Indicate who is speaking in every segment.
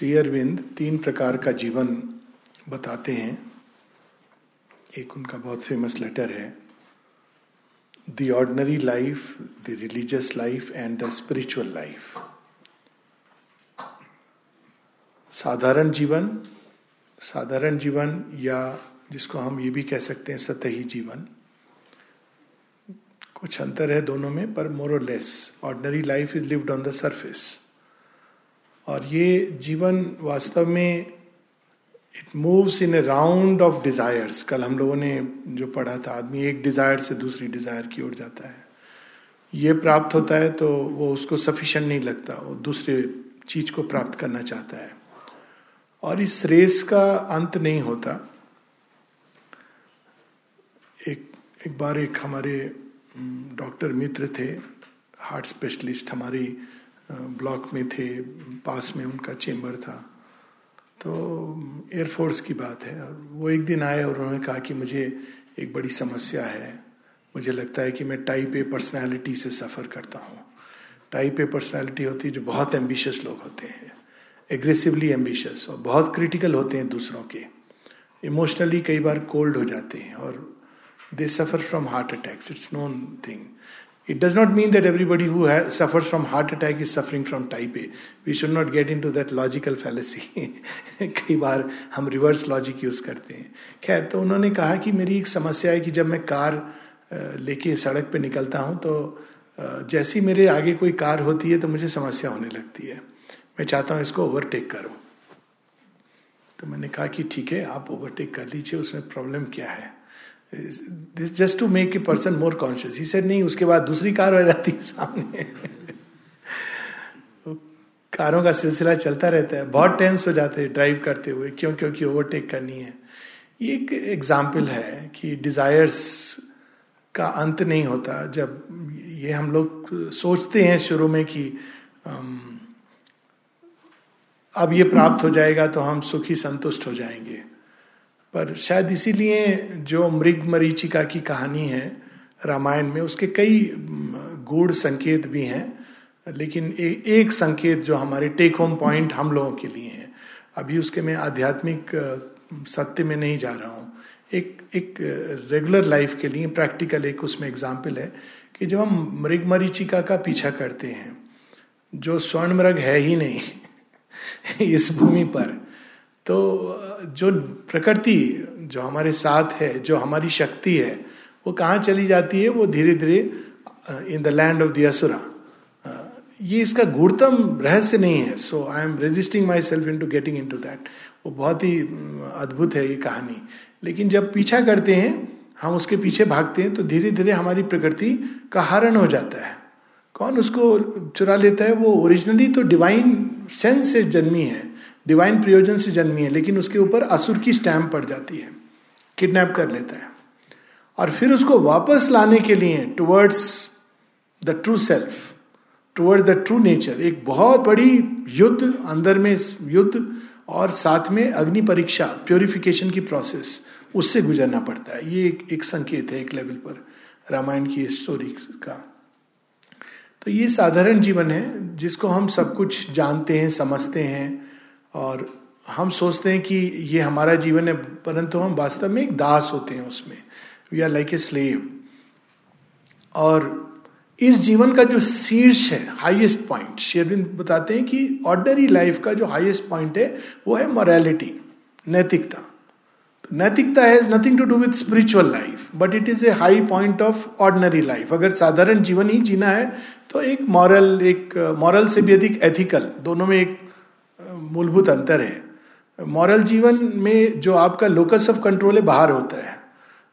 Speaker 1: श्री अरविंद तीन प्रकार का जीवन बताते हैं। एक उनका बहुत फ़ेमस लेटर है। The ordinary life the religious life and the spiritual life साधारण जीवन साधारण जीवन या जिसको हम ये भी कह सकते हैं सतही जीवन। कुछ अंतर है दोनों में, पर मोर और less ordinary life is lived on the surface और ये जीवन वास्तव में it moves in a round of desires कल हम लोगों ने जो पढ़ा था, आदमी एक डिज़ायर से दूसरी डिज़ायर की ओर जाता है। ये प्राप्त होता है तो वो उसको सफिशिएंट नहीं लगता, वो दूसरे चीज़ को प्राप्त करना चाहता है। और इस रेस का अंत नहीं होता। एक एक बार एक हमारे डॉक्टर मित्र थे हार्ट स्पेशलिस्ट हमारी ब्लॉक में थे, पास में उनका चेम्बर था। तो एयरफोर्स की बात है। और वो एक दिन आए और उन्होंने कहा कि मुझे एक बड़ी समस्या है। मुझे लगता है कि मैं टाइप ए पर्सनैलिटी से सफ़र करता हूँ। टाइप ए पर्सनैलिटी होती है जो बहुत एम्बिशियस लोग होते हैं। एग्रेसिवली एम्बिशियस और बहुत क्रिटिकल होते हैं दूसरों के। इमोशनली कई बार कोल्ड हो जाते हैं और they suffer from heart attacks it's known thing. It does not mean that everybody who has, suffers from heart attack is suffering from type A. We should not get into that logical fallacy. कई बार हम reverse logic use करते हैं खैर तो उन्होंने कहा कि मेरी एक समस्या है कि जब मैं कार लेके सड़क पे निकलता हूँ तो जैसी मेरे आगे कोई कार होती है तो मुझे समस्या होने लगती है मैं चाहता हूँ इसको ओवरटेक करूँ तो मैंने कहा कि ठीक है आप ओवरटेक कर लीजिए उसमें प्रॉब्लम क्या है this just to make a person more conscious he said नहीं, उसके बाद दूसरी कार हो जाती है सामने. कारों का सिलसिला चलता रहता है। बहुत टेंस हो जाते हैं ड्राइव करते हुए, क्यों? क्योंकि ओवरटेक करनी है। ये एक एग्ज़ाम्पल है कि डिजायर्स का अंत नहीं होता। जब ये हम लोग सोचते हैं शुरू में कि अब ये प्राप्त हो जाएगा तो हम सुखी संतुष्ट हो जाएँगे। पर शायद इसीलिए जो मृग मरीचिका की कहानी है रामायण में उसके कई गूढ़ संकेत भी हैं लेकिन ए, एक संकेत जो हमारे टेक होम पॉइंट हम लोगों के लिए है। अभी उसके मैं आध्यात्मिक सत्य में नहीं जा रहा हूँ। एक एक रेगुलर लाइफ के लिए प्रैक्टिकल एक उसमें एग्ज़ाम्पल है कि जब हम मृग मरीचिका का पीछा करते हैं जो स्वर्ण मृग है ही नहीं इस भूमि पर तो जो प्रकृति जो हमारे साथ है, जो हमारी शक्ति है, वो कहाँ चली जाती है? वो धीरे धीरे इन द लैंड ऑफ़ दियासुरा ये इसका गुणतम रहस्य नहीं है। So I am resisting myself into getting into that वो बहुत ही अद्भुत है ये कहानी। लेकिन जब पीछा करते हैं, हम उसके पीछे भागते हैं तो धीरे धीरे हमारी प्रकृति का हरण हो जाता है। कौन उसको चुरा लेता है? वो ओरिजिनली तो डिवाइन सेंस से जन्मी है। डिवाइन प्रयोजन से जन्मी है लेकिन उसके ऊपर असुर की स्टैम्प पड़ जाती है किडनैप कर लेता है। और फिर उसको वापस लाने के लिए towards the true self towards the true nature एक बहुत बड़ी युद्ध अंदर में युद्ध और साथ में अग्नि परीक्षा प्योरिफिकेशन की प्रोसेस उससे गुजरना पड़ता है। ये एक, एक संकेत है एक लेवल पर रामायण की स्टोरी का। तो ये साधारण जीवन है जिसको हम सब कुछ जानते हैं समझते हैं और हम सोचते हैं कि ये हमारा जीवन है, परंतु हम वास्तव में एक दास होते हैं उसमें। We are like a slave और इस जीवन का जो शीर्ष है हाईएस्ट पॉइंट शेरविंद बताते हैं कि ऑर्डनरी लाइफ का जो हाईएस्ट पॉइंट है, वो है मॉरेलिटी नैतिकता। तो नैतिकता has nothing to do with spiritual life but it is a high point of ordinary life अगर साधारण जीवन ही जीना है तो एक मॉरल एक मॉरल से भी अधिक एथिकल दोनों में एक मूलभूत अंतर है। मॉरल जीवन में जो आपका लोकस ऑफ़ कंट्रोल है, बाहर होता है।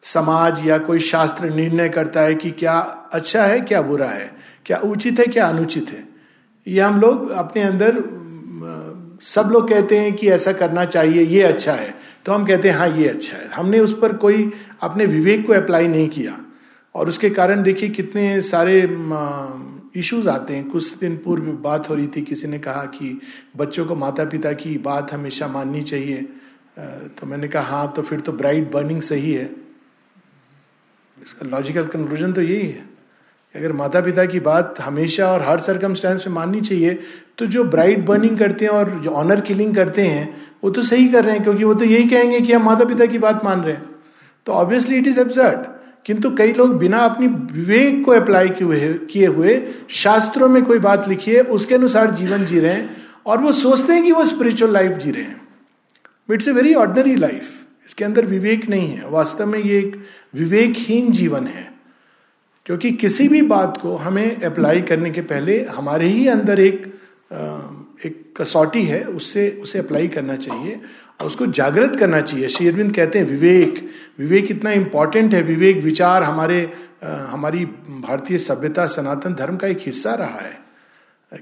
Speaker 1: समाज या कोई शास्त्र निर्णय करता है कि क्या अच्छा है, क्या बुरा है, क्या उचित है, क्या अनुचित है। ये हम लोग अपने अंदर सब लोग कहते हैं कि ऐसा करना चाहिए, ये अच्छा है। तो हम कहते हैं हाँ ये अच्छा है। हमने उस पर कोई अपने विवेक को अप्लाई नहीं किया। और उसके कारण देखिए कितने सारे इश्यूज़ आते हैं। कुछ दिन पूर्व बात हो रही थी, किसी ने कहा कि बच्चों को माता पिता की बात हमेशा माननी चाहिए। तो मैंने कहा हाँ तो फिर तो ब्राइट बर्निंग सही है। इसका लॉजिकल कंक्लूजन तो यही है अगर माता पिता की बात हमेशा और हर सरकमस्टेंस में माननी चाहिए तो जो ब्राइट बर्निंग करते हैं और जो ऑनर किलिंग करते हैं, वो तो सही कर रहे हैं, क्योंकि वो तो यही कहेंगे कि हम माता पिता की बात मान रहे हैं। तो ऑब्वियसली इट इज़ एब्सर्ड किंतु कई लोग बिना अपनी विवेक को अप्लाई किए हुए शास्त्रों में कोई बात लिखी है, उसके अनुसार जीवन जी रहे हैं और वो सोचते हैं कि वो स्पिरिचुअल लाइफ जी रहे हैं। It's a very ordinary life इसके अंदर विवेक नहीं है। वास्तव में ये एक विवेकहीन जीवन है। क्योंकि किसी भी बात को हमें अप्लाई करने के पहले हमारे ही अंदर एक एक कसौटी है उससे उसे अप्लाई करना चाहिए और उसको जागृत करना चाहिए। श्री अरविंद कहते हैं विवेक विवेक इतना इंपॉर्टेंट है। विवेक विचार हमारे आ, हमारी भारतीय सभ्यता सनातन धर्म का एक हिस्सा रहा है।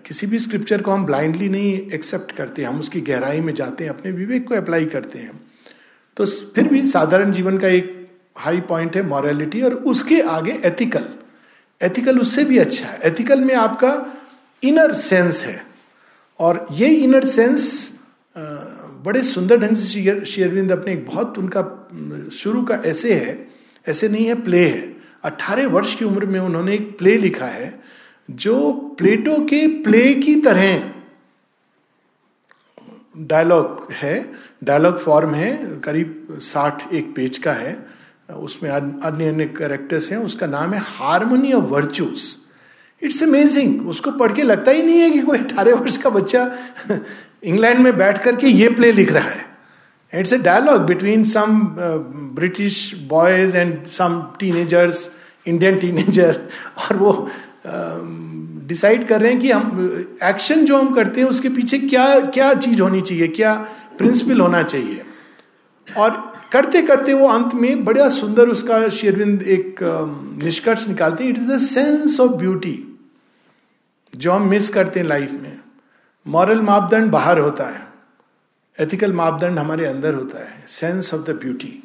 Speaker 1: किसी भी स्क्रिप्चर को हम ब्लाइंडली नहीं एक्सेप्ट करते हम उसकी गहराई में जाते हैं अपने विवेक को अप्लाई करते हैं। तो फिर भी साधारण जीवन का एक हाई पॉइंट है मॉरलिटी और उसके आगे एथिकल एथिकल उससे भी अच्छा है। एथिकल में आपका इनर सेंस है। और ये इनर सेंस बड़े सुंदर ढंग से शेयरविंद अपने एक बहुत उनका शुरू का ऐसे है। ऐसे नहीं है प्ले है। अट्ठारह वर्ष की उम्र में उन्होंने एक प्ले लिखा है, जो प्लेटो के प्ले की तरह डायलॉग है डायलॉग फॉर्म है, करीब साठ एक पेज का है। उसमें अन्य अन्य करेक्टर्स हैं, उसका नाम है harmony of virtues it's amazing उसको पढ़ के लगता ही नहीं है कि कोई अठारह वर्ष का बच्चा इंग्लैंड में बैठ करके ये प्ले लिख रहा है। It's a dialogue between some British boys and some teenagers Indian teenager और वो डिसाइड uh, कर रहे हैं कि हम एक्शन जो हम करते हैं उसके पीछे क्या क्या चीज़ होनी चाहिए क्या प्रिंसिपल होना चाहिए। और करते करते वो अंत में बड़ा सुंदर उसका शेरविंद एक निष्कर्ष निकालते हैं। It is the sense of beauty जो हम मिस करते हैं लाइफ में मॉरल मापदंड बाहर होता है एथिकल मापदंड हमारे अंदर होता है सेंस ऑफ़ द ब्यूटी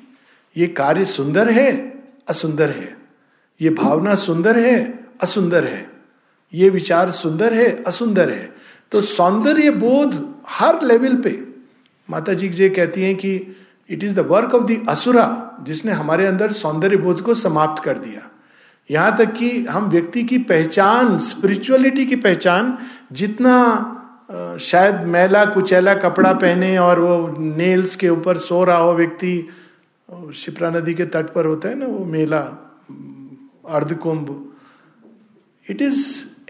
Speaker 1: ये कार्य सुंदर है, असुंदर है? ये भावना सुंदर है, असुंदर है? ये विचार सुंदर है, असुंदर है? तो सौंदर्य बोध हर लेवल पे। माता जी जे कहती हैं कि it is the work of the asura जिसने हमारे अंदर सौंदर्य बोध को समाप्त कर दिया। यहाँ तक कि हम व्यक्ति की पहचान स्पिरिचुअलिटी की पहचान, जितना शायद मैला कुचैला कपड़ा पहने और वो नेल्स के ऊपर सो रहा हो व्यक्ति शिप्रा नदी के तट पर होता है ना वो मेला अर्धकुंभ। इट इज़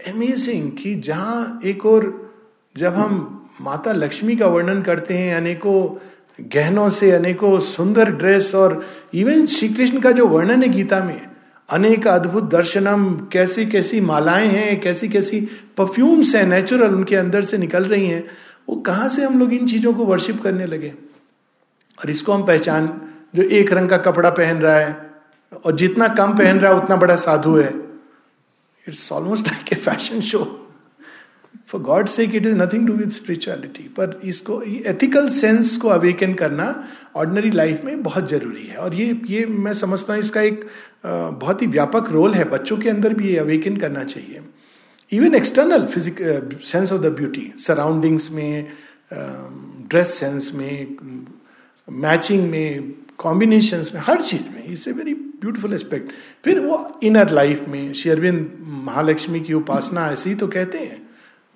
Speaker 1: अमेजिंग कि जहाँ एक और, जब हम माता लक्ष्मी का वर्णन करते हैं, अनेकों गहनों से, अनेकों सुंदर ड्रेस और इवन श्री कृष्ण का जो वर्णन है गीता में अनेक अद्भुत दर्शनम, कैसी कैसी मालाएँ हैं, कैसी कैसी परफ्यूम्स हैं नेचुरल उनके अंदर से निकल रही हैं। वो कहाँ से हम लोग इन चीज़ों को वर्शिप करने लगे? और इसको हम पहचान, जो एक रंग का कपड़ा पहन रहा है, और जितना कम पहन रहा है, उतना बड़ा साधु है। It's almost like a fashion show for God से it is nothing to with spirituality पर इसको एथिकल सेंस को अवेकन करना ऑर्डनरी लाइफ में बहुत ज़रूरी है। और ये ये मैं समझता हूँ इसका एक बहुत ही व्यापक रोल है। बच्चों के अंदर भी ये अवेकन करना चाहिए। Even external physique sense of the beauty surroundings में ड्रेस सेंस में मैचिंग में कॉम्बिनेशंस में, हर चीज़ में it's a very beautiful aspect फिर वो इनर लाइफ में शेरविंद महालक्ष्मी की उपासना ऐसी तो कहते हैं।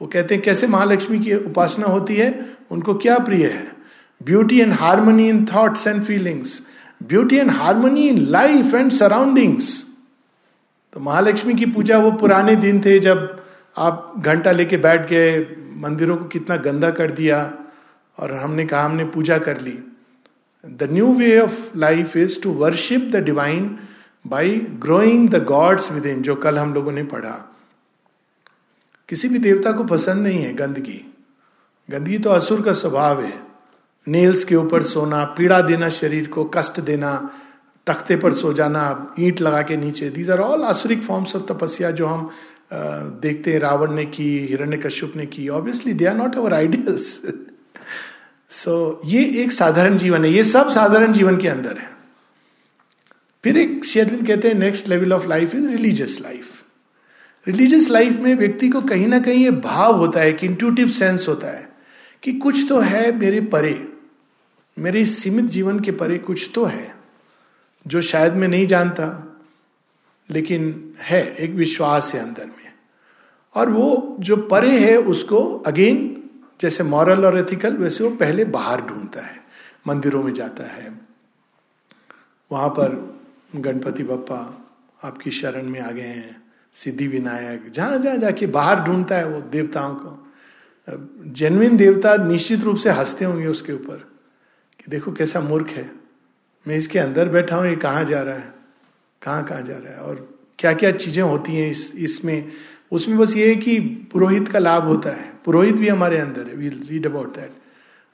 Speaker 1: वो कहते हैं, कैसे महालक्ष्मी की उपासना होती है? उनको क्या प्रिय है? Beauty and harmony in thoughts and feelings beauty and harmony in life and surroundings तो महालक्ष्मी की पूजा वो पुराने दिन थे जब आप घंटा लेके बैठ गए, मंदिरों को कितना गंदा कर दिया और हमने कहा, हमने पूजा कर ली. The new way of life is to worship the divine by growing the gods within जो कल हम लोगों ने पढ़ा। किसी भी देवता को पसंद नहीं है गंदगी। गंदगी तो असुर का स्वभाव है। नेल्स के ऊपर सोना, पीड़ा देना शरीर को, कष्ट देना, तख्ते पर सो जाना, ईंट लगा के नीचे। These are all आसुरिक forms of tapasya जो हम देखते हैं रावण ने की हिरण्य कश्यप ने की। Obviously they are not our ideals so ये एक साधारण जीवन है। ये सब साधारण जीवन के अंदर है। फिर एक शेरविंद कहते हैं next level of life is religious life religious life में व्यक्ति को कहीं ना कहीं ये भाव होता है कि इंट्यूटिव सेंस होता है कि कुछ तो है मेरे परे, मेरे सीमित जीवन के परे कुछ तो है, जो शायद मैं नहीं जानता, लेकिन है एक विश्वास है अंदर में। और वो जो परे है उसको अगेन जैसे मॉरल और एथिकल वैसे वो पहले बाहर ढूंढता है, मंदिरों में जाता है। वहाँ पर गणपति बप्पा आपकी शरण में आ गए हैं। सिद्धि विनायक, जहाँ जहाँ जाके बाहर ढूंढता है वो देवताओं को। जेनविन देवता निश्चित रूप से हँसते होंगे उसके ऊपर कि देखो कैसा मूर्ख है। मैं इसके अंदर बैठा हूँ, ये कहाँ जा रहा है? कहाँ कहाँ जा रहा है? और क्या क्या चीज़ें होती हैं इस इसमें? उसमें बस ये है कि पुरोहित का लाभ होता है। पुरोहित भी हमारे अंदर है। वी रीड अबाउट दैट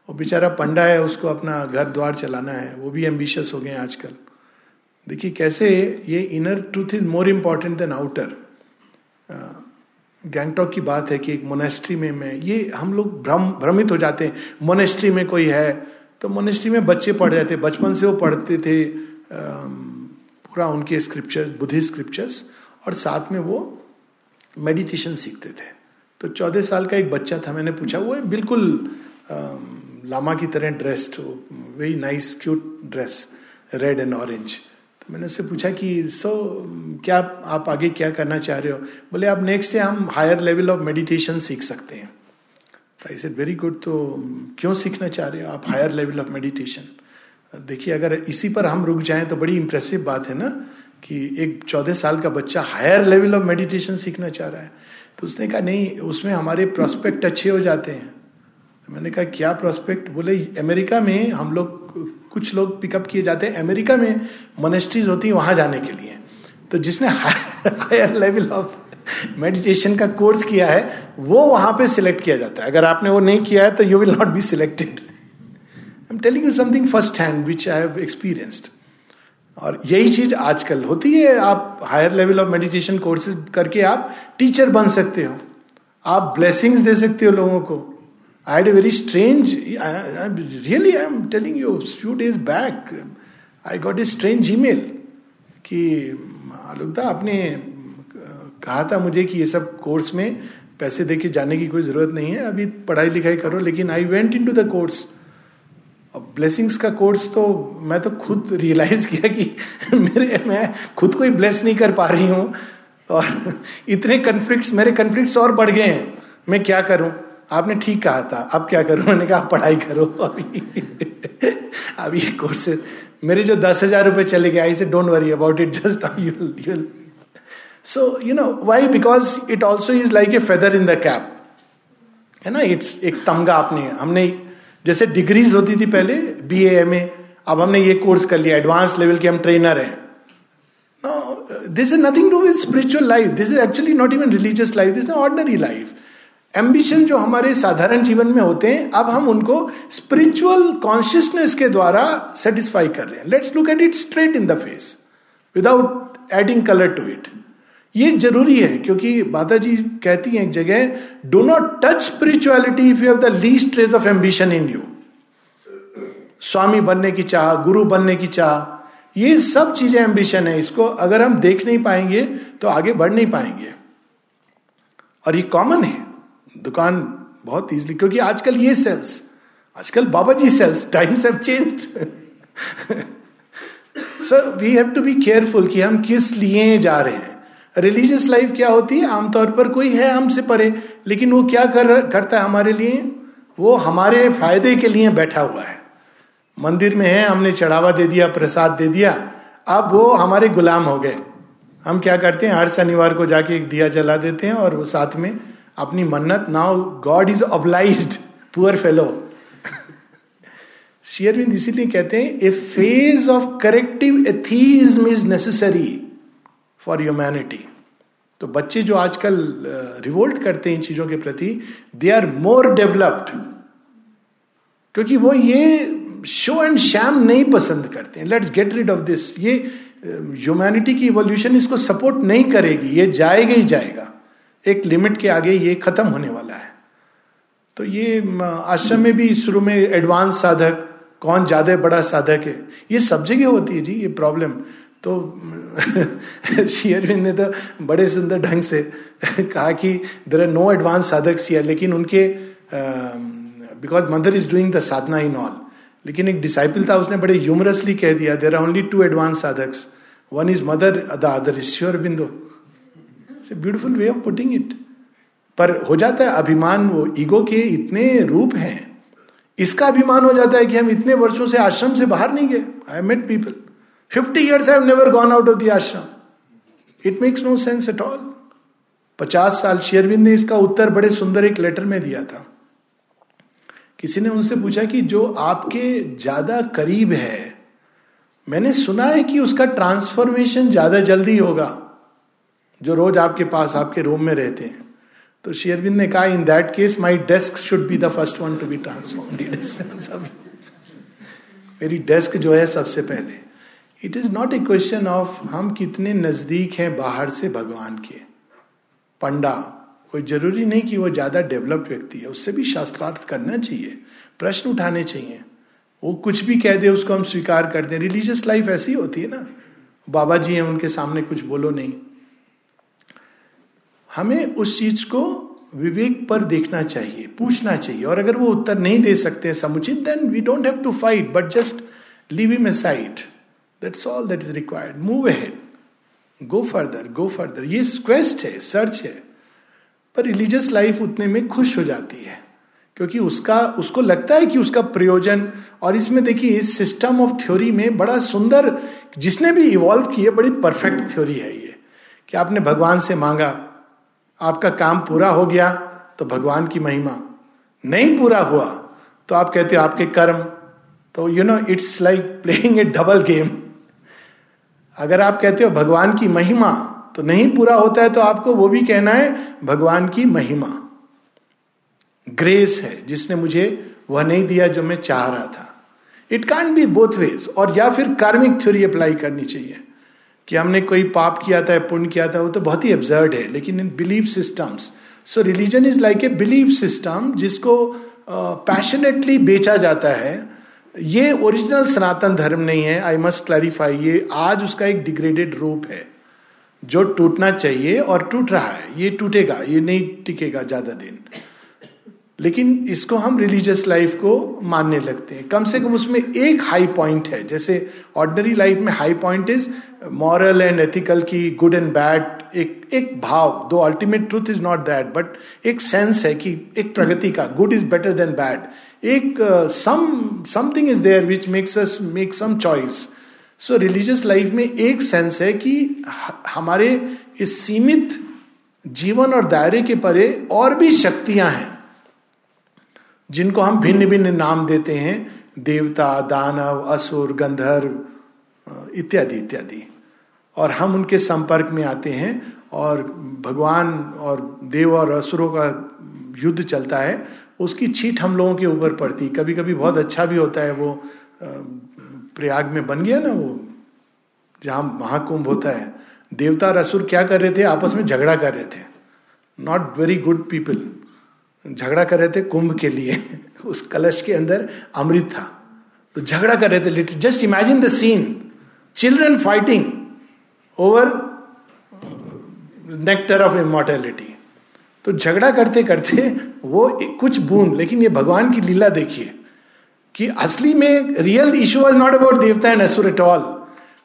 Speaker 1: वो बेचारा पंडा है, उसको अपना घर द्वार चलाना है। वो भी एम्बिशियस हो गए आजकल। देखिए कैसे ये inner truth is more important than outer Gangtok की बात है कि एक मोनेस्ट्री में मैं, ये हम लोग भ्रम, भ्रमित हो जाते हैं। मोनेस्ट्री में कोई है तो मोनेस्ट्री में बच्चे पढ़ जाते बचपन से वो पढ़ते थे पूरा उनके स्क्रिप्चर्स बुद्धिस्ट स्क्रिप्चर्स और साथ में वो मेडिटेशन सीखते थे। तो चौदह साल का एक बच्चा था, मैंने पूछा, वो बिल्कुल लामा की तरह dressed very nice cute dress red and orange मैंने उससे पूछा कि सो so, क्या आप आगे क्या करना चाह रहे हो? बोले आप नेक्स्ट डे हम हायर लेवल ऑफ़ मेडिटेशन सीख सकते हैं. तो आई सेड वेरी गुड तो क्यों सीखना चाह रहे हो? आप हायर लेवल ऑफ़ मेडिटेशन देखिए अगर इसी पर हम रुक जाएँ तो बड़ी इंप्रेसिव बात है ना कि एक चौदह साल का बच्चा हायर लेवल ऑफ़ मेडिटेशन सीखना चाह रहा है। तो उसने कहा नहीं उसमें हमारे प्रोस्पेक्ट अच्छे हो जाते हैं। तो मैंने कहा क्या प्रोस्पेक्ट बोले अमेरिका में हम लोग कुछ लोग पिकअप किए जाते हैं अमेरिका में मोनेस्ट्रीज होती है वहाँ जाने के लिए। तो जिसने हायर लेवल ऑफ़ मेडिटेशन का कोर्स किया है, वो वहाँ पे सिलेक्ट किया जाता है। अगर आपने वो नहीं किया है तो you will not be selected I am telling you something first hand which I have experienced और यही चीज़ आजकल होती है। आप higher level of meditation courses करके आप टीचर बन सकते हो। आप ब्लेसिंग्स दे सकते हो लोगों को। I had a very strange, I, I, really I am telling you, few days back, I got a strange email कि आलुकदा आपने कहा था मुझे कि ये सब कोर्स में पैसे दे के जाने की कोई ज़रूरत नहीं है अभी पढ़ाई लिखाई करो लेकिन I went into the course अब ब्लेसिंग्स का कोर्स तो मैं तो खुद रियलाइज़ किया कि मेरे मैं खुद को ही ब्लेस नहीं कर पा रही हूँ और इतने कन्फ्लिक्ट्स मेरे कन्फ्लिक्ट्स और बढ़ गए हैं मैं क्या करूँ? आपने ठीक कहा था, अब क्या करूँ? मैंने कहा पढ़ाई करो अभी। अभी कोर्स मेरे जो दस हज़ार रुपए चले गए, I say don't worry about it just you'll so you know why because it also is like a feather in the cap है ना? इट्स एक तमगा आपने, हमने, जैसे डिग्रीज होती थी पहले बी एम ए अब हमने ये कोर्स कर लिया एडवांस लेवल के हम ट्रेनर हैं। No this is nothing to with spiritual life this is actually not even religious life this ordinary life ambition जो हमारे साधारण जीवन में होते हैं, अब हम उनको स्पिरिचुअल कॉन्शियसनेस के द्वारा सेटिस्फाई कर रहे हैं। Let's look at it straight in the face without adding colour to it ये ज़रूरी है, क्योंकि माता जी कहती हैं एक जगह do not touch spirituality if you have the least trace of ambition in you स्वामी बनने की चाह, गुरु बनने की चाह, ये सब चीज़ें एम्बिशन है। इसको अगर हम देख नहीं पाएँगे तो आगे बढ़ नहीं पाएँगे। और ये कॉमन है। दुकान बहुत इजली क्योंकि आजकल ये सेल्स आजकल बाबा जी sales times have changed sir we have to be careful कि हम किस लिए जा रहे हैं। रिलीजियस लाइफ क्या होती है? आमतौर पर कोई है हमसे परे, लेकिन वो क्या कर करता है हमारे लिए? वो हमारे फ़ायदे के लिए बैठा हुआ है। मंदिर में है, हमने चढ़ावा दे दिया, प्रसाद दे दिया, अब वो हमारे गुलाम हो गए। हम क्या करते हैं? हर शनिवार को जाके एक दिया जला देते हैं और वो साथ में अपनी मन्नत now God is obliged poor fellow शेयरविंद इसीलिए कहते हैं a phase of corrective atheism is necessary for humanity तो बच्चे जो आजकल रिवोल्ट करते हैं इन चीज़ों के प्रति दे आर मोर डेवलप्ड क्योंकि वो ये शो एंड शैम नहीं पसंद करते हैं। Let's get rid of this ये ह्यूमैनिटी की इवोल्यूशन इसको सपोर्ट नहीं करेगी। ये जाएगा ही जाएगा। एक लिमिट के आगे ये खत्म होने वाला है। तो ये आश्रम में भी शुरू में एडवांस साधक, कौन ज़्यादा बड़ा साधक है, ये सब जगह होती है जी, ये प्रॉब्लम तो शेयरविंद ने तो बड़े सुंदर ढंग से कहा कि there are no advance sadhak share लेकिन उनके because Mother is doing the sadhana in all लेकिन एक डिसाइपल था, उसने बड़े ह्यूमरसली कह दिया there are only two advanced sadhaks one is Mother the other is Sri Aurobindo. A beautiful way of putting it. पर हो जाता है अभिमान वो ईगो के इतने रूप हैं। इसका अभिमान हो जाता है कि हम इतने वर्षों से आश्रम से बाहर नहीं गए। I met people fifty years I never gone out of the ashram it makes no sense at all पचास साल शेयरविंद ने इसका उत्तर बड़े सुंदर एक लेटर में दिया था। किसी ने उनसे पूछा कि जो आपके ज़्यादा करीब है, मैंने सुना है कि उसका ट्रांसफॉर्मेशन ज़्यादा जल्दी होगा। जो रोज आपके पास आपके रूम में रहते हैं। तो शेयरविंद ने कहा in that case my desk should be the first one to be transform मेरी डेस्क जो है सबसे पहले। It is not a question of हम कितने नज़दीक हैं बाहर से भगवान के। पंडा, कोई ज़रूरी नहीं कि वो ज़्यादा डेवलप्ड व्यक्ति है, उससे भी शास्त्रार्थ करना चाहिए, प्रश्न उठाने चाहिए। वो कुछ भी कह दे, उसको हम स्वीकार कर दें। रिलीजियस लाइफ ऐसी होती है ना। बाबा जी हैं, उनके सामने कुछ बोलो नहीं। हमें उस चीज़ को विवेक पर देखना चाहिए, पूछना चाहिए। और अगर वो उत्तर नहीं दे सकते समुचित then we don't have to fight but just leave him aside that's all that is required move ahead go further go further ये क्वेस्ट है सर्च है। पर रिलीजियस लाइफ उतने में खुश हो जाती है। क्योंकि उसका, उसको लगता है कि उसका प्रयोजन, और इसमें देखिए, इस सिस्टम ऑफ़ थ्योरी में बड़ा सुंदर, जिसने भी इवॉल्व किए बड़ी परफेक्ट थ्योरी है ये। कि आपने भगवान से मांगा आपका काम पूरा हो गया तो भगवान की महिमा। नहीं पूरा हुआ तो आप कहते हो आपके कर्म। तो you know it's like playing a double game अगर आप कहते हो भगवान की महिमा तो नहीं पूरा होता है तो आपको वो भी कहना है भगवान की महिमा। ग्रेस है, जिसने मुझे वह नहीं दिया जो मैं चाह रहा था। It can't be both ways और या फिर कार्मिक थ्योरी अप्लाई करनी चाहिए। कि हमने कोई पाप किया था पुण्य किया था वो तो बहुत ही एब्जर्ड है। लेकिन in belief systems so religion is like a belief system जिसको पैशनेटली uh, बेचा जाता है। ये ओरिजिनल सनातन धर्म नहीं है आई मस्ट क्लैरिफाई ये आज उसका एक डिग्रेडेड रूप है जो टूटना चाहिए और टूट रहा है। ये टूटेगा ये नहीं टिकेगा ज़्यादा दिन। लेकिन इसको हम रिलीजियस लाइफ को मानने लगते हैं। कम से कम उसमें एक हाई पॉइंट है। जैसे ऑर्डनरी लाइफ में high point is moral and ethical की गुड एंड बैड एक एक भाव। Though ultimate truth is not that but एक सेंस है कि एक प्रगति का। Good is better than bad एक some something is there which makes us make some choice so religious life में एक सेंस है कि हमारे इस सीमित जीवन और दायरे के परे और भी शक्तियाँ हैं। जिनको हम भिन्न भिन्न नाम देते हैं, देवता, दानव, असुर, गंधर्व, इत्यादि इत्यादि। और हम उनके संपर्क में आते हैं और भगवान और देव और असुरों का युद्ध चलता है, उसकी छीट हम लोगों के ऊपर पड़ती कभी कभी बहुत अच्छा भी होता है वो प्रयाग में बन गया ना वो, जहाँ महाकुंभ होता है। देवता और असुर क्या कर रहे थे? आपस में झगड़ा कर रहे थे। नॉट वेरी गुड पीपल झगड़ा कर रहे थे कुंभ के लिए। उस कलश के अंदर अमृत था। तो झगड़ा कर रहे थे। Little just imagine the scene children fighting over nectar of immortality तो झगड़ा करते करते वो कुछ बूंद, लेकिन ये भगवान की लीला देखिए कि असली में real issue was not about devta and asura at all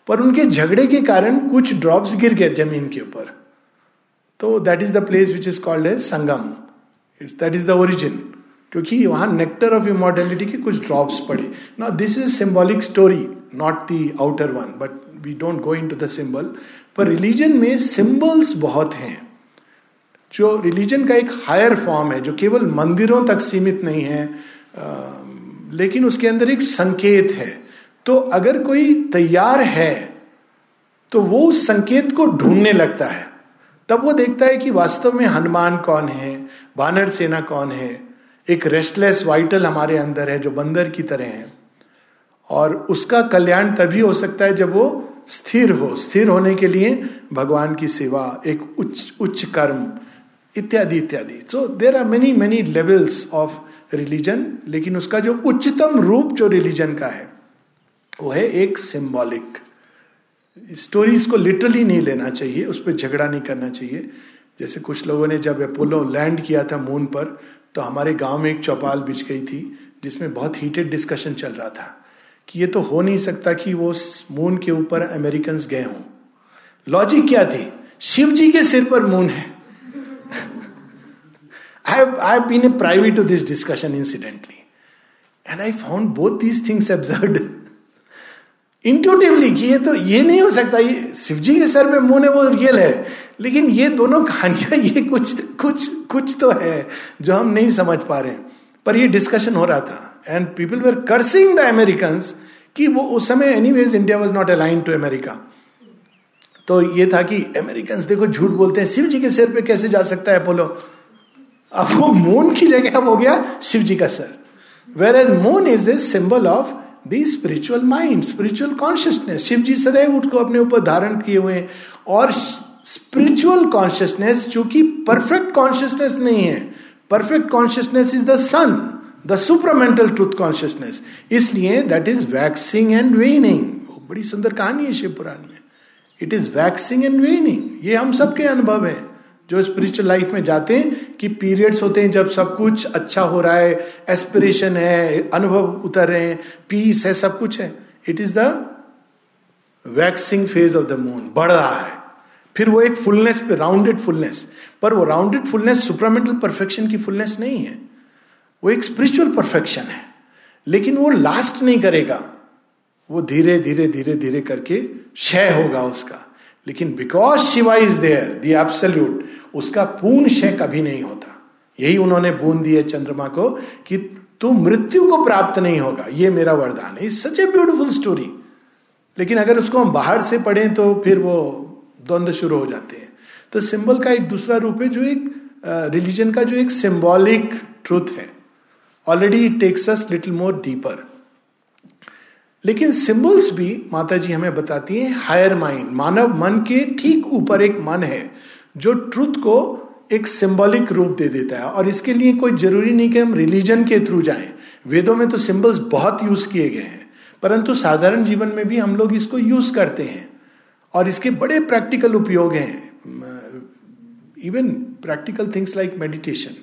Speaker 1: पर उनके झगड़े के कारण कुछ ड्रॉप्स गिर गए ज़मीन के ऊपर। तो that is the place which is called as Sangam it's that is the origin क्योंकि वहाँ नेक्टर ऑफ़ इमोर्टेलिटी के कुछ ड्रॉप्स पड़े। ना this is symbolic story not the outer one but we don't go into the symbol पर religion में symbols बहुत हैं। जो रिलीजन का एक हायर फॉर्म है जो केवल मंदिरों तक सीमित नहीं है आ, लेकिन उसके अंदर एक संकेत है। तो अगर कोई तैयार है तो वो उस संकेत को ढूँढने लगता है। तब वो देखता है कि वास्तव में हनुमान कौन है? वानर सेना कौन है? एक रेस्टलेस वाइटल हमारे अंदर है, जो बंदर की तरह है। और उसका कल्याण तभी हो सकता है जब वो स्थिर हो। स्थिर होने के लिए भगवान की सेवा, एक उच्च उच्च कर्म, इत्यादि इत्यादि। So there are many many levels of religion लेकिन उसका जो उच्चतम रूप जो रिलीजन का है, वो है एक सिंबॉलिक स्टोरीज को लिटरली नहीं लेना चाहिए, उस पर झगड़ा नहीं करना चाहिए जैसे कुछ लोगों ने जब अपोलो लैंड किया था मून पर तो हमारे गाँव में एक चौपाल बिछ गई थी, जिसमें बहुत हीटेड डिस्कशन चल रहा था कि ये तो हो नहीं सकता कि वो मून के ऊपर अमेरिकन गए हों लॉजिक क्या थी शिव जी के सिर पर मून है have been a privy to this discussion incidentally. And I found both these things absurd. Intuitively ये तो ये नहीं हो सकता, ये शिव जी के सर पे मुँह है वो रियल है। लेकिन ये दोनों कहानियाँ, ये कुछ कुछ कुछ तो है जो हम नहीं समझ पा रहे पर ये डिस्कशन हो रहा था। And people were cursing the American कि वो उस समय anyways India was not align to America तो ये था कि अमेरिकन देखो झूठ बोलते हैं। शिव जी के सिर पे कैसे जा सकता है अपोलो अब वो मून की जगह अब हो गया शिव जी का sir. Whereas moon is a symbol of the spiritual mind spiritual consciousness Shiva ji सदैव उसको अपने ऊपर धारण किए हुए हैं। और स्पिरिचुअल कॉन्शियसनेस जो कि परफेक्ट कॉन्शियसनेस नहीं है perfect consciousness is the sun the supermental truth consciousness इसलिए that is waxing and waning बड़ी सुंदर कहानी है शिव पुराण में। It is waxing and waning ये हम सबके अनुभव है, जो स्पिरिचुअल लाइफ में जाते हैं। कि पीरियड्स होते हैं जब सब कुछ अच्छा हो रहा है एस्पिरेशन है, अनुभव उतर रहे हैं पीस है, सब कुछ है। It is the waxing phase of the moon बढ़ रहा है। फिर वो एक फुलनेस पे राउंडेड फुलनेस पर वो राउंडेड फुलनेस सुपरामेंटल परफेक्शन की फुलनेस नहीं है। वो एक स्पिरिचुअल परफेक्शन है। लेकिन वो लास्ट नहीं करेगा। वो धीरे धीरे धीरे धीरे करके क्षय होगा उसका। लेकिन because Shiva is there the absolute उसका पूर्ण क्षय कभी नहीं होता। यही उन्होंने बूंद दी है चंद्रमा को कि तू मृत्यु को प्राप्त नहीं होगा। ये मेरा वरदान है। सच ए ब्यूटिफुल स्टोरी लेकिन अगर उसको हम बाहर से पढ़ें तो फिर वो द्वंद्व शुरू हो जाते हैं। तो सिंबल का एक दूसरा रूप है जो एक रिलीजन का जो एक सिंबॉलिक ट्रूथ है। Already it takes us little more deeper लेकिन सिंबल्स भी माता जी हमें बताती हैं हायर माइंड मानव मन के ठीक ऊपर एक मन है, जो ट्रुथ को एक सिंबॉलिक रूप दे देता है। और इसके लिए कोई ज़रूरी नहीं कि हम रिलीजन के थ्रू जाएँ। वेदों में तो सिंबल्स बहुत यूज़ किए गए हैं, परंतु साधारण जीवन में भी हम लोग इसको यूज़ करते हैं। और इसके बड़े प्रैक्टिकल उपयोग हैं। Even practical things like meditation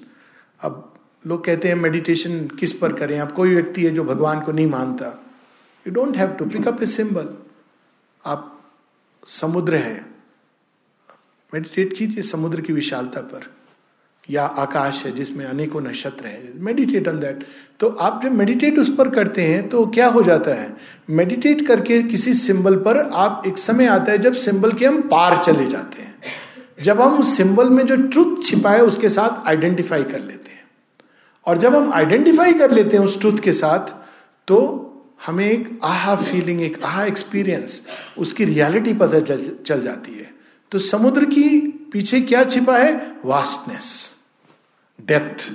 Speaker 1: अब लोग कहते हैं मेडिटेशन किस पर करें? अब कोई व्यक्ति है जो भगवान को नहीं मानता। You don't have to pick up a symbol आप समुद्र है। मेडिटेट कीजिए समुद्र की विशालता पर। या आकाश है जिसमें अनेकों नक्षत्र हैं। मेडिटेट ऑन दैट तो आप जब मेडिटेट उस पर करते हैं तो क्या हो जाता है? मेडिटेट करके किसी सिंबल पर आप एक समय आता है जब सिंबल के हम पार चले जाते हैं। जब हम उस सिंबल में जो ट्रुथ छिपा है उसके साथ आइडेंटिफाई कर लेते हैं। और जब हम आइडेंटिफाई कर लेते हैं उस ट्रुथ के साथ तो हमें एक आहा फीलिंग एक आहा एक्सपीरियंस उसकी रियलिटी पता चल जाती है। तो समुद्र की पीछे क्या छिपा है? वास्टनेस डेप्थ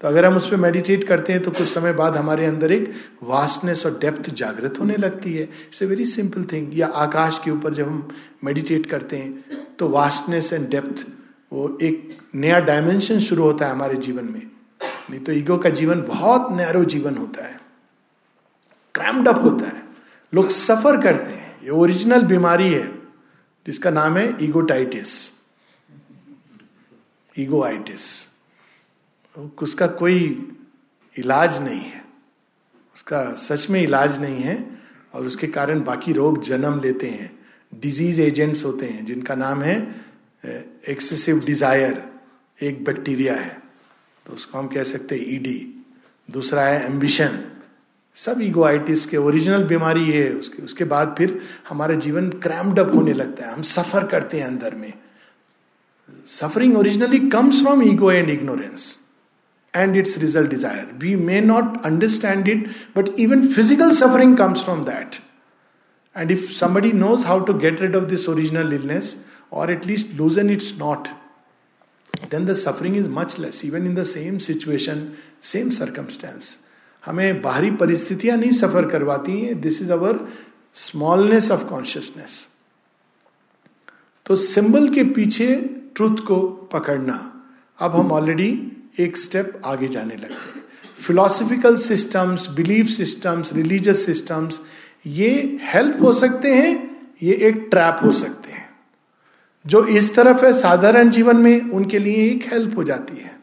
Speaker 1: तो अगर हम उस पर मेडिटेट करते हैं तो कुछ समय बाद हमारे अंदर एक वास्टनेस और डेप्थ जागृत होने लगती है। It's a very simple thing या आकाश के ऊपर जब हम मेडिटेट करते हैं तो वास्टनेस एंड डेप्थ वो एक नया डायमेंशन शुरू होता है हमारे जीवन में। नहीं तो ईगो का जीवन बहुत नैरो जीवन होता है। क्रैम्ड अप होता है। लोग सफ़र करते हैं। ये ओरिजिनल बीमारी है, जिसका नाम है ईगोटाइटिस ईगोआइटिस उसका कोई इलाज नहीं है। उसका सच में इलाज नहीं है और उसके कारण बाकी रोग जन्म लेते हैं। डिज़ीज़ एजेंट्स होते हैं, जिनका नाम है एक्सेसिव डिज़ायर एक बैक्टीरिया है। तो उसको हम कह सकते हैं ईडी e दूसरा है एम्बिशन सब ईगोआइटिस के ओरिजिनल बीमारी है, उसके उसके बाद फिर हमारा जीवन क्रैम्ड अप होने लगता है। हम सफ़र करते हैं अंदर में। Suffering originally comes from ego and ignorance and its result desire we may not understand it but even physical suffering comes from that and if somebody knows how to get rid of this original illness और at least loosen it's not then the suffering is much less, even in the same situation, same circumstance. हमें बाहरी परिस्थितियाँ नहीं suffer करवाती हैं। This is our smallness of consciousness तो symbol के पीछे ट्रुथ को पकड़ना। अब हम ऑलरेडी एक स्टेप आगे जाने लगते हैं। Philosophical systems belief systems religious systems ये हेल्प हो सकते हैं, ये एक ट्रैप हो सकते हैं। जो इस तरफ़ है, साधारण जीवन में उनके लिए एक हेल्प हो जाती है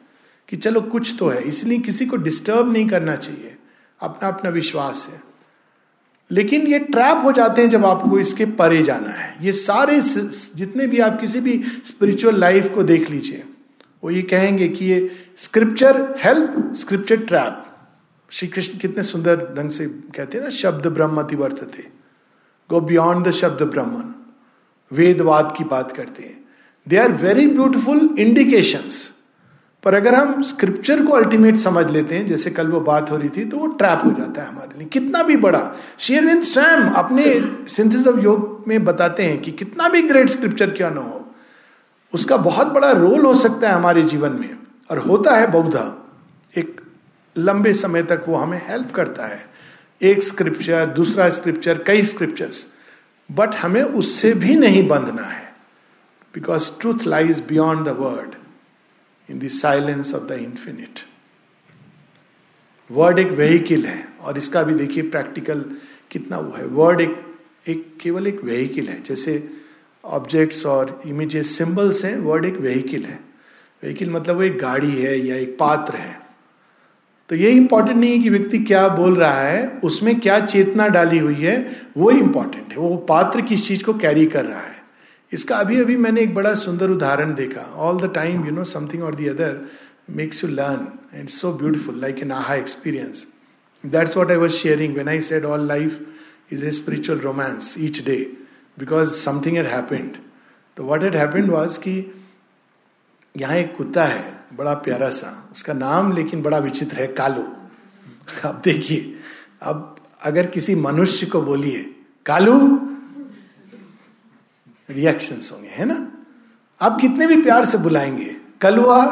Speaker 1: कि चलो कुछ तो है, इसलिए किसी को डिस्टर्ब नहीं करना चाहिए। अपना अपना विश्वास है। लेकिन ये ट्रैप हो जाते हैं जब आपको इसके परे जाना है। ये सारे जितने भी आप किसी भी स्पिरिचुअल लाइफ को देख लीजिए, वो ये कहेंगे कि ये scripture help scripture trap Shri Krishna कितने सुंदर ढंग से कहते हैं ना, शब्द ब्रह्म अतिवर्तते गो बियॉन्ड द शब्द ब्रह्मन। वेदवाद की बात करते हैं। They are very beautiful indications पर अगर हम स्क्रिप्चर को अल्टीमेट समझ लेते हैं, जैसे कल वो बात हो रही थी तो वो ट्रैप हो जाता है हमारे लिए। कितना भी बड़ा, शेरविंद स्वयं अपने सिंथिस ऑफ़ योग में बताते हैं कि कितना भी ग्रेट स्क्रिप्चर क्यों ना हो, उसका बहुत बड़ा रोल हो सकता है हमारे जीवन में। और होता है बहुधा। एक लंबे समय तक वो हमें हेल्प करता है। एक स्क्रिप्चर दूसरा स्क्रिप्चर कई स्क्रिप्चर्स बट हमें उससे भी नहीं बंधना है। Because truth lies beyond the word in the silence of the infinite word एक वेहीकिल है, और इसका भी देखिए प्रैक्टिकल कितना वो है। वर्ड एक एक केवल एक वेहीकिल है, जैसे ऑब्जेक्ट्स और इमेजेस सिंबल्स हैं वर्ड एक वेहीकिल है। वेहीकिल मतलब वो एक गाड़ी है या एक पात्र है। तो ये इंपॉर्टेंट नहीं है कि व्यक्ति क्या बोल रहा है, उसमें क्या चेतना डाली हुई है, वो इंपॉर्टेंट है। वो पात्र किस चीज़ को कैरी कर रहा है। इसका अभी अभी मैंने एक बड़ा सुंदर उदाहरण देखा। All the time you know something or the other makes you learn and so beautiful like an aha experience that's what I was sharing when I said all life is a spiritual romance each day because something had happened तो what had happened was कि यहाँ एक कुत्ता है, बड़ा प्यारा सा। उसका नाम लेकिन बड़ा विचित्र है, कालू। अब देखिए, अब अगर किसी मनुष्य को बोलिए, कालू रिएक्शन होंगे, है ना? आप कितने भी प्यार से बुलाएँगे कलुआ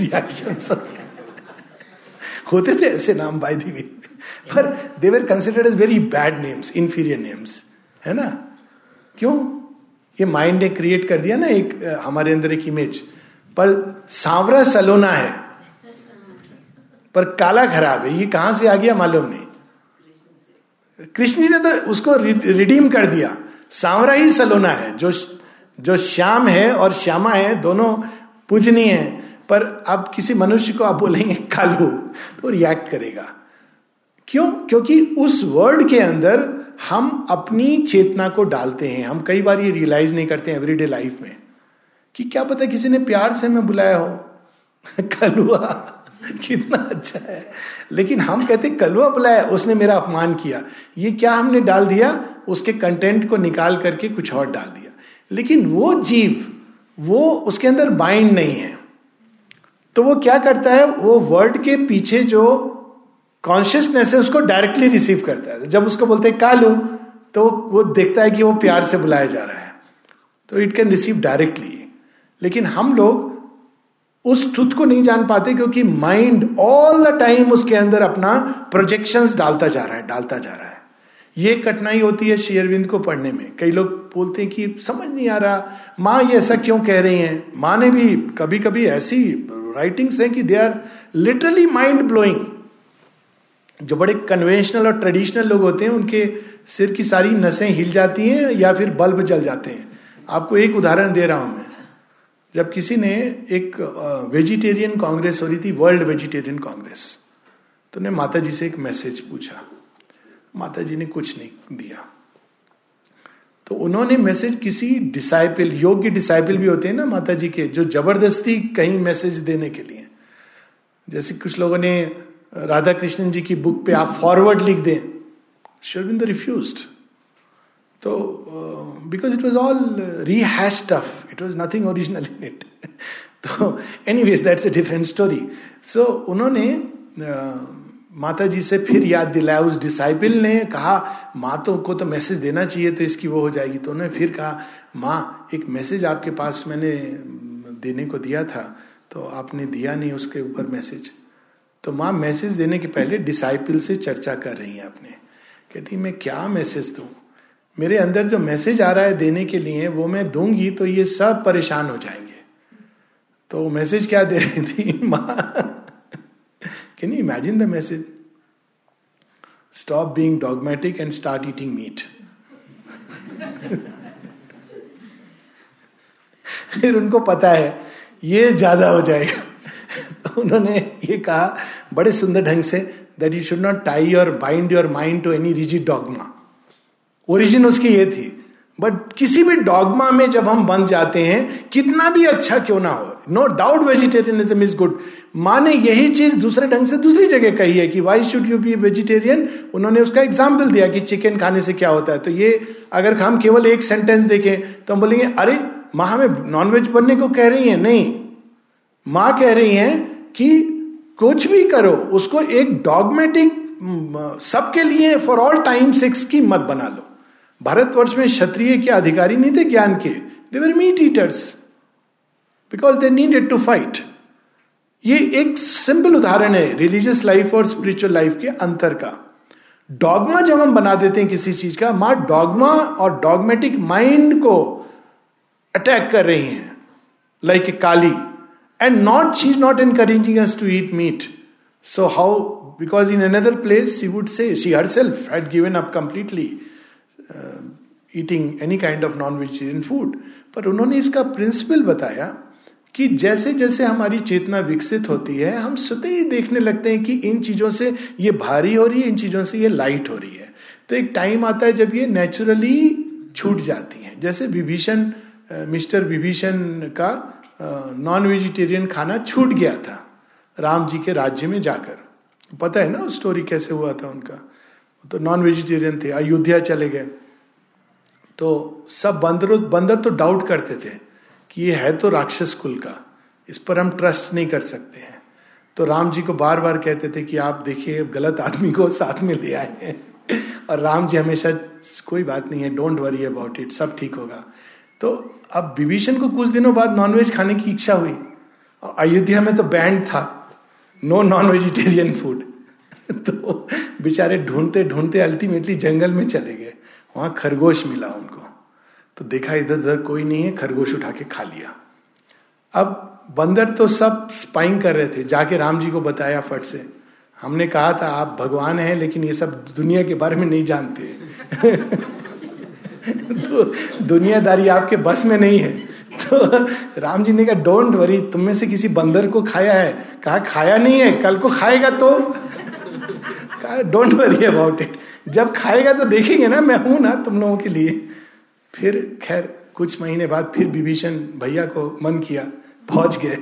Speaker 1: रिएक्शन होते थे ऐसे नाम बाय दी पर they were considered as very bad names inferior names है ना? क्यों? ये माइंड ने क्रिएट कर दिया ना एक हमारे अंदर एक इमेज पर सांवरा सलोना है। पर काला खराब है। ये कहाँ से आ गया मालूम नहीं। कृष्ण जी ने तो उसको रिडीम कर दिया। सांवरा ही सलोना है, जो जो श्याम है और श्यामा है, दोनों पूजनीय है। पर अब किसी मनुष्य को आप बोलेंगे, कालू तो रिएक्ट करेगा। क्यों? क्योंकि उस वर्ड के अंदर हम अपनी चेतना को डालते हैं। हम कई बार ये रियलाइज़ नहीं करते हैं एवरीडे लाइफ में, कि क्या पता किसी ने प्यार से हमें बुलाया हो। कलुआ, कितना अच्छा है। लेकिन हम कहते कलुआ बुलाया, उसने मेरा अपमान किया। ये क्या हमने डाल दिया? उसके कंटेंट को निकाल करके कुछ और डाल दिया। लेकिन वो जीव, वो उसके अंदर बाइंड नहीं है। तो वो क्या करता है? वो वर्ड के पीछे जो कॉन्शियसनेस है, उसको डायरेक्टली रिसीव करता है। जब उसको बोलते हैं कालू तो वो देखता है कि वो प्यार से बुलाया जा रहा है। तो इट कैन रिसीव डायरेक्टली लेकिन हम लोग उस ट्रुथ को नहीं जान पाते क्योंकि माइंड ऑल द टाइम उसके अंदर अपना प्रोजेक्शंस डालता जा रहा है, डालता जा रहा है। ये कठिनाई होती है शेयरविंद को पढ़ने में। कई लोग बोलते हैं कि समझ नहीं आ रहा, माँ ये ऐसा क्यों कह रही हैं? माँ ने भी कभी कभी ऐसी राइटिंग्स हैं कि they are literally mind blowing जो बड़े कन्वेंशनल और ट्रेडिशनल लोग होते हैं, उनके सिर की सारी नसें हिल जाती हैं या फिर बल्ब जल जाते हैं। आपको एक उदाहरण दे रहा हूँ मैं। जब किसी ने एक वेजिटेरियन कांग्रेस हो रही थी वर्ल्ड वेजिटेरियन कांग्रेस तो ने माता जी से एक मैसेज पूछा। माता जी ने कुछ नहीं दिया। तो उन्होंने मैसेज किसी डिसाइपल योग्य डिसाइपल भी होते हैं ना माता जी के जो ज़बरदस्ती कहीं मैसेज देने के लिए। जैसे कुछ लोगों ने राधा कृष्णन जी की बुक पे आप फॉरवर्ड लिख दें शर्विंद रिफ्यूज्ड। तो because it was all rehash stuff it was nothing original in it तो anyways that's a different story so उन्होंने uh, माता जी से फिर याद दिलाया, उस डिसाइपल ने कहा, माँ तो को तो मैसेज देना चाहिए तो इसकी वो हो जाएगी। तो उन्होंने फिर कहा, माँ, एक मैसेज आपके पास मैंने देने को दिया था तो आपने दिया नहीं उसके ऊपर मैसेज तो माँ मैसेज देने के पहले डिसाइपल से चर्चा कर रही है आपने। कहती, मैं क्या मैसेज दूँ? मेरे अंदर जो मैसेज आ रहा है देने के लिए, वो मैं दूँगी तो ये सब परेशान हो जाएँगे। तो मैसेज क्या दे रही थी? माँ can you imagine the message stop being dogmatic and start eating meat फिर उनको पता है, ये ज़्यादा हो जाएगा। तो उन्होंने ये कहा, बड़े सुंदर ढंग से that you should not tie your bind your mind to any rigid dogma origin उसकी ये थी। बट किसी भी डॉगमा में जब हम बन जाते हैं, कितना भी अच्छा क्यों ना हो no doubt vegetarianism is good माँ ने यही चीज़ दूसरे ढंग से दूसरी जगह कही है कि why should you be vegetarian उन्होंने उसका एग्ज़ाम्पल दिया कि चिकन खाने से क्या होता है। तो ये अगर हम केवल एक सेंटेंस देखें तो हम बोलेंगे, अरे, माँ हमें नॉनवेज बनने को कह रही है। नहीं। माँ कह रही है कि कुछ भी करो, उसको एक डॉगमेटिक सबके लिए फॉर ऑल टाइम सिक्स की मत बना लो। भारतवर्ष में क्षत्रिय के अधिकारी नहीं थे ज्ञान के। They were meat eaters because they needed to fight ये एक सिंपल उदाहरण है रिलीजियस लाइफ और स्पिरिचुअल लाइफ के अंतर का। डॉगमा जब हम बना देते हैं किसी चीज़ का, माँ डॉगमा और डॉगमेटिक माइंड को अटैक कर रही हैं like a Kali. And not she is not encouraging us to eat meat so how because in another place she would say she herself had given up completely eating any kind of non vegetarian food पर उन्होंने इसका principal बताया कि जैसे जैसे हमारी चेतना विकसित होती है, हम स्वतः ही देखने लगते हैं कि इन चीज़ों से ये भारी हो रही है, इन चीज़ों से ये लाइट हो रही है। तो एक टाइम आता है जब ये नेचुरली छूट जाती हैं। जैसे विभीषण मिस्टर विभीषण का नॉन वेजिटेरियन खाना छूट गया था, राम जी के राज्य में जाकर। पता है ना उस स्टोरी कैसे हुआ था उनका? तो नॉन वेजिटेरियन थे, अयोध्या चले गए। तो सब बंदर बंदर तो डाउट करते थे। कि ये है तो राक्षस कुल का। इस पर हम ट्रस्ट नहीं कर सकते हैं। तो राम जी को बार बार कहते थे कि आप देखिए गलत आदमी को साथ में ले आए हैं। और राम जी हमेशा, कोई बात नहीं है डोंट वरी अबाउट इट सब ठीक होगा। तो अब विभीषण को कुछ दिनों बाद नॉनवेज खाने की इच्छा हुई। और अयोध्या में तो बैंड था। नो नॉन वेजिटेरियन फ़ूड तो बेचारे ढूंढते ढूंढते अल्टीमेटली जंगल में चले गए। वहाँ खरगोश मिला उनको। तो देखा इधर उधर कोई नहीं है, खरगोश उठा के खा लिया। अब बंदर तो सब स्पाइंग कर रहे थे, जाके राम जी को बताया फट से। हमने कहा था, आप भगवान हैं, लेकिन ये सब दुनिया के बारे में नहीं जानते। तो दुनियादारी आपके बस में नहीं है। तो राम जी ने कहा डोंट वरी तुम में से किसी बंदर को खाया है। कहा, खाया नहीं है, कल को खाएगा तो। कहा डोंट वरी अबाउट इट जब खाएगा तो देखेंगे ना, मैं हूँ ना तुम लोगों के लिए। फिर, खैर, कुछ महीने बाद फिर विभीषण भैया को मन किया, पहुँच गए।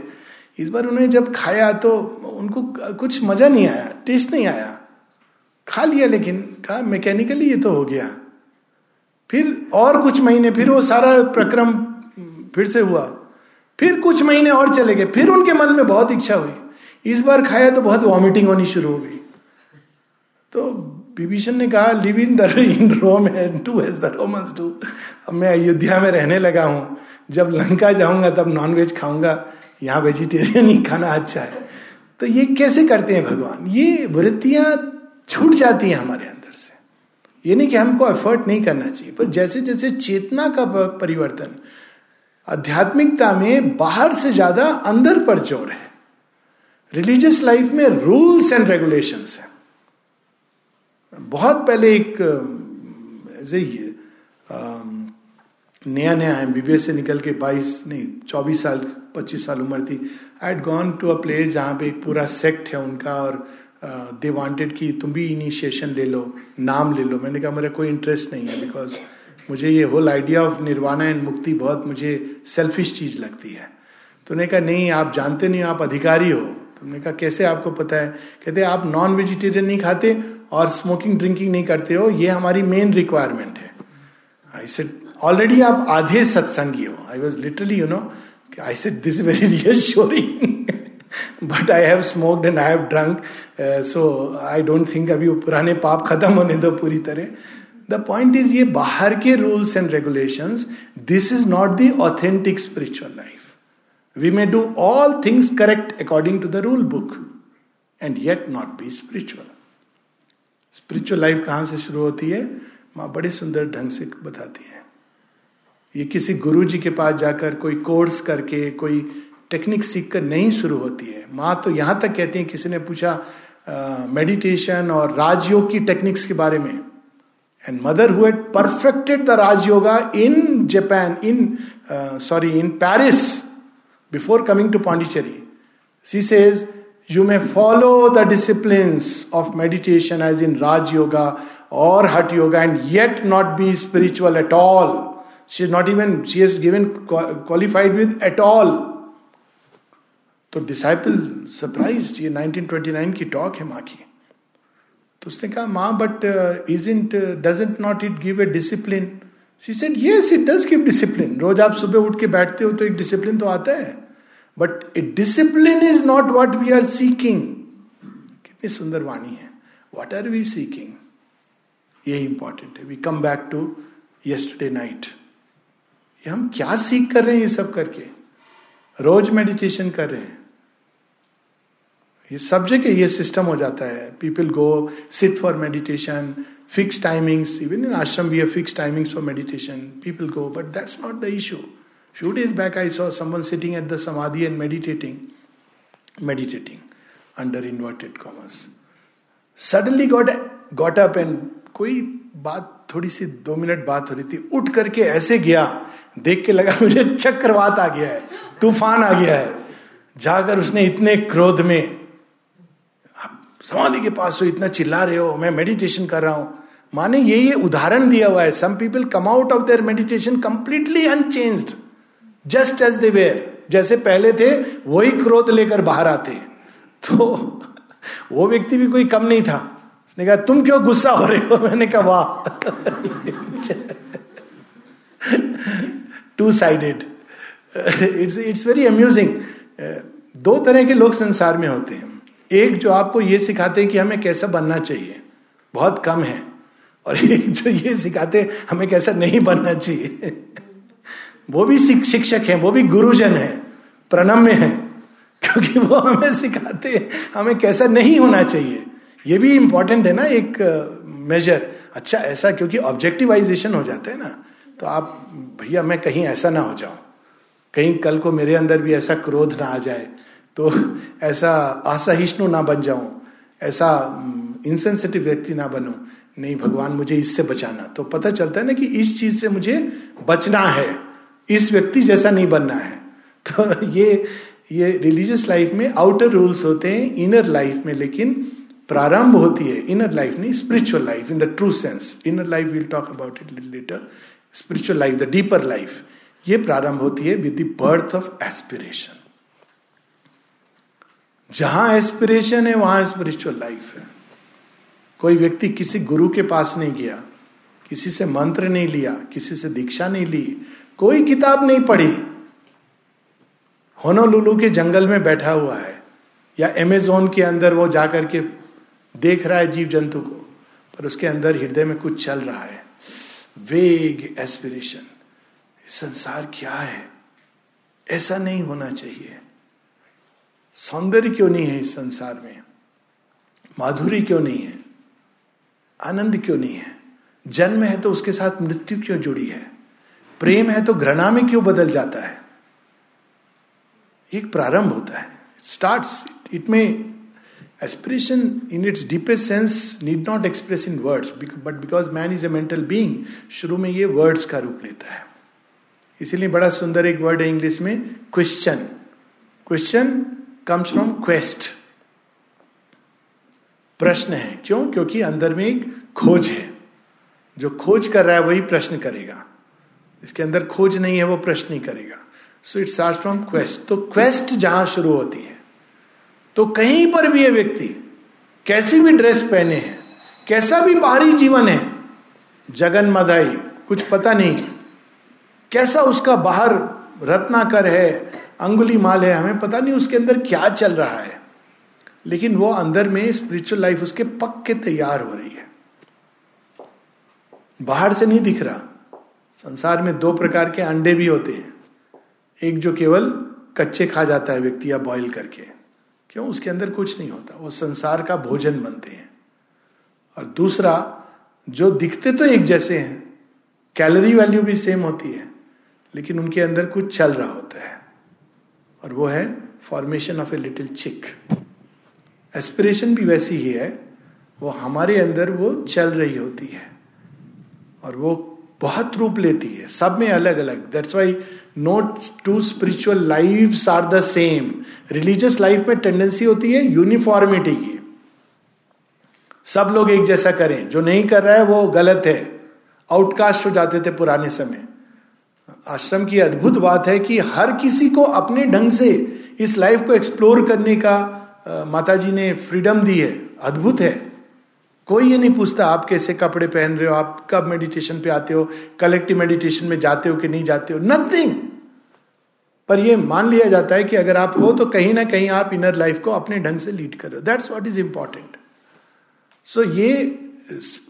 Speaker 1: इस बार उन्होंने जब खाया तो उनको कुछ मज़ा नहीं आया टेस्ट नहीं आया। खा लिया लेकिन, कहा मैकेनिकली ये तो हो गया। फिर और कुछ महीने, फिर वो सारा प्रक्रम फिर से हुआ। फिर कुछ महीने और चले गए, फिर उनके मन में बहुत इच्छा हुई। इस बार खाया तो बहुत वॉमिटिंग होनी शुरू हो गई। तो विभीषण ने कहा live in the in Rome and to as the Romans do अब मैं अयोध्या में रहने लगा हूँ। जब लंका जाऊँगा, तब नॉनवेज खाऊँगा। यहाँ वेजिटेरियन ही खाना अच्छा है। तो ये कैसे करते हैं भगवान? ये वृत्तियाँ छूट जाती हैं हमारे अंदर से। ये नहीं कि हमको एफर्ट नहीं करना चाहिए, पर जैसे जैसे चेतना का परिवर्तन, आध्यात्मिकता में बाहर से ज़्यादा अंदर पर ज़ोर है। रिलीजियस लाइफ में रूल्स एंड रेगुलेशंस है। बहुत पहले एक नया नया बीबीए से निकल के 22 नहीं 24 साल 25 साल उम्र थी। I'd gone to a place जहाँ पे एक पूरा सेक्ट है उनका और दे वांटेड कि तुम भी इनिशिएशन ले लो, नाम ले लो। मैंने कहा, मेरा कोई इंटरेस्ट नहीं है बिकॉज़ मुझे ये whole idea of nirvana and mukti बहुत मुझे सेल्फिश चीज़ लगती है। तो उन्होंने कहा, नहीं, आप जानते नहीं, आप अधिकारी हो। तुमने कहा, कैसे आपको पता है? कहते, आप नॉन वेजिटेरियन नहीं खाते और स्मोकिंग ड्रिंकिंग नहीं करते हो, ये हमारी मेन रिक्वायरमेंट है। आई सेड ऑलरेडी आप आधे सत्संगी हो। I was literally you know I said this very reassuring but I have smoked and I have drunk so I don't think अभी पुराने पाप खत्म होने दो पूरी तरह। द पॉइंट इज़ ये बाहर के rules and regulation this is not the authentic spiritual life we may do all things correct according to the rule book and yet not be spiritual spiritual life कहाँ से शुरू होती है? माँ बड़े सुंदर ढंग से बताती है। ये किसी गुरु जी के पास जाकर कोई कोर्स करके, कोई टेक्निक सीख कर नहीं शुरू होती है। माँ तो यहाँ तक कहती है किसी ने पूछा मेडिटेशन और राजयोग की टेक्निक्स के बारे में? And Mother who perfected the Rajyoga in Japan in sorry in Paris before coming to Pondicherry she says you may follow the discipline of meditation as in Raj yoga or Hatha yoga and yet not be spiritual at all she is not even she is given qualified with at all तो disciple surprise ये 1929 की talk है माँ की। तो उसने कहा, माँ but is it doesn't not it give a discipline she said yes it does give discipline रोज आप सुबह उठ के बैठते हो तो एक डिसिप्लिन तो आता है। But a discipline is not what we are seeking कितनी सुंदर वाणी है। वॉट आर वी सीकिंग ये इंपॉर्टेंट है। We come back to yesterday night ये हम क्या सीख कर रहे हैं ये सब करके? रोज मेडिटेशन कर रहे हैं। ये सब जगह ये सिस्टम हो जाता है। People go sit for meditation fix timings even in ashram we fix timings for meditation people go but that's not the issue few days back I saw someone sitting at the samadhi and meditating meditating under inverted commas suddenly got got up and कोई बात, थोड़ी सी दो minute बात हो रही थी, उठ करके ऐसे गया। देख के लगा, मुझे चक्रवात आ गया है, तूफ़ान आ गया है। जाकर उसने इतने क्रोध में, आप समाधि के पास हो, इतना चिल्ला रहे हो, मैं मेडिटेशन कर रहा हूँ। माने ये ये उदाहरण दिया हुआ है। Some people come out of their meditation completely unchanged just as they were जैसे पहले थे, वही क्रोध लेकर बाहर आते तो वो व्यक्ति भी कोई कम नहीं था। उसने कहा, तुम क्यों गुस्सा हो रहे हो? मैंने कहा, वाह। Two sided it's it's very amusing दो तरह के लोग संसार में होते हैं। एक जो आपको ये सिखाते हैं कि हमें कैसा बनना चाहिए। बहुत कम है। और एक जो ये सिखाते हमें कैसा नहीं बनना चाहिए। वो भी शिक्षक हैं, वो भी गुरुजन है, प्रणम्य है, क्योंकि वो हमें सिखाते हैं। हमें कैसा नहीं होना चाहिए। ये भी इंपॉर्टेंट है ना एक मेजर अच्छा ऐसा क्योंकि ऑब्जेक्टिवाइजेशन हो जाता है ना तो आप, भैया, मैं कहीं ऐसा ना हो जाऊँ। कहीं कल को मेरे अंदर भी ऐसा क्रोध ना आ जाए तो ऐसा असहिष्णु ना बन जाऊँ, ऐसा इंसेंसिटिव व्यक्ति ना बनूं। नहीं, भगवान मुझे इससे बचाना। तो पता चलता है ना कि इस चीज़ से मुझे बचना है। इस व्यक्ति जैसा नहीं बनना है। तो ये ये रिलीजियस लाइफ में आउटर रूल्स होते हैं इनर लाइफ में, लेकिन प्रारंभ होती है इनर लाइफ नहीं spiritual life in the true sense inner life will talk about it later spiritual life the deeper life ये प्रारंभ होती है with the birth of aspiration जहाँ एस्पिरेशन है, वहाँ स्पिरिचुअल लाइफ है। कोई व्यक्ति किसी गुरु के पास नहीं गया, किसी से मंत्र नहीं लिया, किसी से दीक्षा नहीं ली कोई किताब नहीं पढ़ी। होनोलुलु के जंगल में बैठा हुआ है या एमेजोन के अंदर वो जाकर के देख रहा है जीव जंतु को, पर उसके अंदर हृदय में कुछ चल रहा है। वेग एस्पिरेशन संसार क्या है? ऐसा नहीं होना चाहिए। सौंदर्य क्यों नहीं है इस संसार में? माधुरी क्यों नहीं है? आनंद क्यों नहीं है? जन्म है तो उसके साथ मृत्यु क्यों जुड़ी है? प्रेम है तो घृणा में क्यों बदल जाता है? एक प्रारंभ होता है। स्टार्ट इट में aspiration in its deepest sense need not express in words but because man is a mental being शुरू में ये वर्ड्स का रूप लेता है। इसीलिए बड़ा सुंदर एक वर्ड है इंग्लिश में question question comes from quest प्रश्न है। क्यों? क्योंकि अंदर में एक खोज है। जो खोज कर रहा है वही प्रश्न करेगा। इसके अंदर खोज नहीं है, वो प्रश्न नहीं करेगा। So it start from quest तो क्वेस्ट जहाँ शुरू होती है। तो कहीं पर भी ये व्यक्ति कैसी भी ड्रेस पहने हैं, कैसा भी बाहरी जीवन है जगन मदाई कुछ पता नहीं कैसा उसका बाहर रत्नाकर है, अंगुली माल है, हमें पता नहीं उसके अंदर क्या चल रहा है। लेकिन वो अंदर में स्पिरिचुअल लाइफ उसके पक्के तैयार हो रही है। बाहर से नहीं दिख रहा। संसार में दो प्रकार के अंडे भी होते हैं। एक जो केवल कच्चे खा जाता है व्यक्ति या बॉईल करके, क्यों? उसके अंदर कुछ नहीं होता। वो संसार का भोजन बनते हैं। और दूसरा, जो दिखते तो एक जैसे हैं कैलोरी वैल्यू भी सेम होती है, लेकिन उनके अंदर कुछ चल रहा होता है। और वो है formation of a little chick aspiration भी वैसी ही है, वो हमारे अंदर वो चल रही होती है। और वो बहुत रूप लेती है। सब में अलग अलग that's why not to spiritual life are the same religious life में टेंडेंसी होती है यूनिफॉर्मिटी की। सब लोग एक जैसा करें। जो नहीं कर रहा है, वो गलत है। आउटकास्ट हो जाते थे पुराने समय। आश्रम की अद्भुत बात है कि हर किसी को अपने ढंग से इस लाइफ को एक्सप्लोर करने का माता जी ने फ्रीडम दी है। अद्भुत है। कोई ये नहीं पूछता, आप कैसे कपड़े पहन रहे हो, आप कब मेडिटेशन पे आते हो कलेक्टिव मेडिटेशन में जाते हो कि नहीं जाते हो नथिंग पर ये मान लिया जाता है कि अगर आप हो तो कहीं ना कहीं आप इनर लाइफ को अपने ढंग से लीड कर रहे हो। That's what is important so ये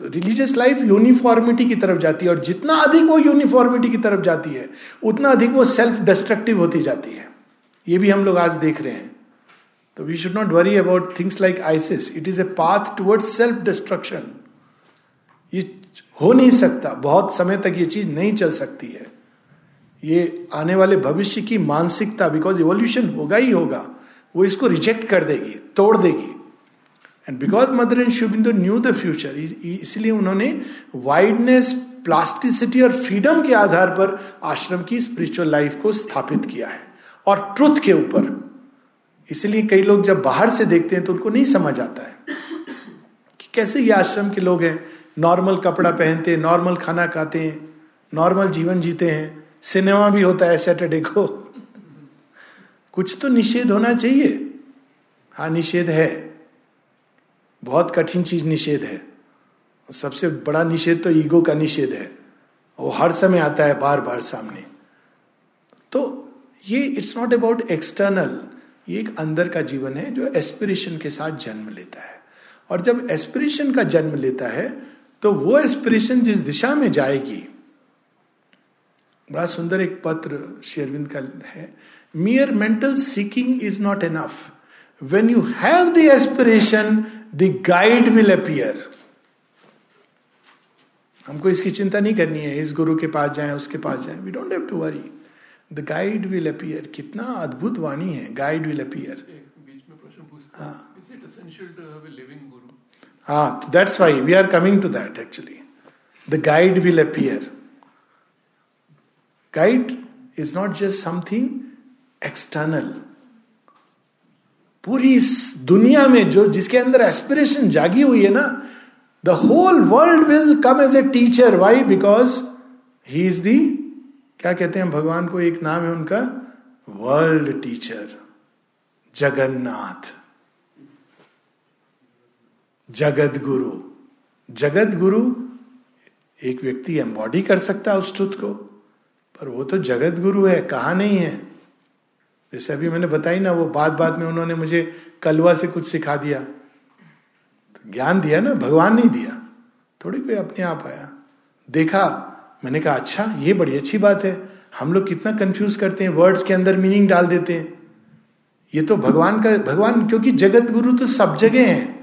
Speaker 1: रिलीजियस लाइफ यूनिफॉर्मिटी की तरफ़ जाती है और जितना अधिक वो यूनिफॉर्मिटी की तरफ़ जाती है, उतना अधिक वो सेल्फ डिस्ट्रक्टिव होती जाती है। ये भी हम लोग आज देख रहे हैं। तो we should not worry about things like ISIS it is a path toward self destruction ये हो नहीं सकता। बहुत समय तक ये चीज़ नहीं चल सकती है। ये आने वाले भविष्य की मानसिकता बिकॉज़ इवोल्यूशन होगा ही होगा, वो इसको रिजेक्ट कर देगी, तोड़ देगी। एंड बिकॉज़ मदर एंड शुभिंदु न्यू द फ्यूचर इसलिए उन्होंने वाइडनेस प्लास्टिसिटी और फ्रीडम के आधार पर आश्रम की स्पिरिचुअल लाइफ को स्थापित किया है। और ट्रुथ के ऊपर। इसलिए कई लोग जब बाहर से देखते हैं तो उनको नहीं समझ आता है कि कैसे ये आश्रम के लोग हैं। नॉर्मल कपड़ा पहनते हैं, नॉर्मल खाना खाते हैं, नॉर्मल जीवन जीते हैं। सिनेमा भी होता है सैटरडे को। कुछ तो निषेध होना चाहिए। हाँ निषेध है। बहुत कठिन चीज़ निषेध है। सबसे बड़ा निषेध तो ईगो का निषेध है। वो हर समय आता है बार बार सामने। तो ये इट्स नॉट अबाउट एक्सटर्नल ये एक अंदर का जीवन है जो एस्पिरेशन के साथ जन्म लेता है। और जब एस्पिरेशन का जन्म लेता है तो वो एस्पिरेशन जिस दिशा में जाएगी, बड़ा सुंदर एक पत्र शेरविंद का है mere mental seeking is not enough when you have the aspiration the guide will appear हमको इसकी चिंता नहीं करनी है, इस गुरु के पास जाए, उसके पास जाए। We don't have to worry the guide will appear कितना अद्भुत वाणी है गाइड विल अपियर हाँ। That's why we are coming to that actually the guide will appear guide is not just something external पूरी इस दुनिया में जो जिसके अंदर एस्पिरेशन जागी हुई है ना the whole world will come as a teacher why because he is the क्या कहते हैं, भगवान को एक नाम है उनका वर्ल्ड टीचर जगन्नाथ। जगत गुरु जगत गुरु एक व्यक्ति एम्बॉडी कर सकता है उस ट्रुथ को, पर वो तो जगत गुरु है, कहा नहीं है? जैसे अभी मैंने बताई ना, वो बात बात में उन्होंने मुझे कलवा से कुछ सिखा दिया। तो ज्ञान दिया ना, भगवान नहीं दिया। थोड़ी कोई अपने आप आया। देखा मैंने कहा अच्छा ये बड़ी अच्छी बात है। हम लोग कितना कंफ्यूज करते हैं वर्ड्स के अंदर मीनिंग डाल देते हैं। ये तो भगवान का, भगवान, क्योंकि जगत गुरु तो सब जगह है।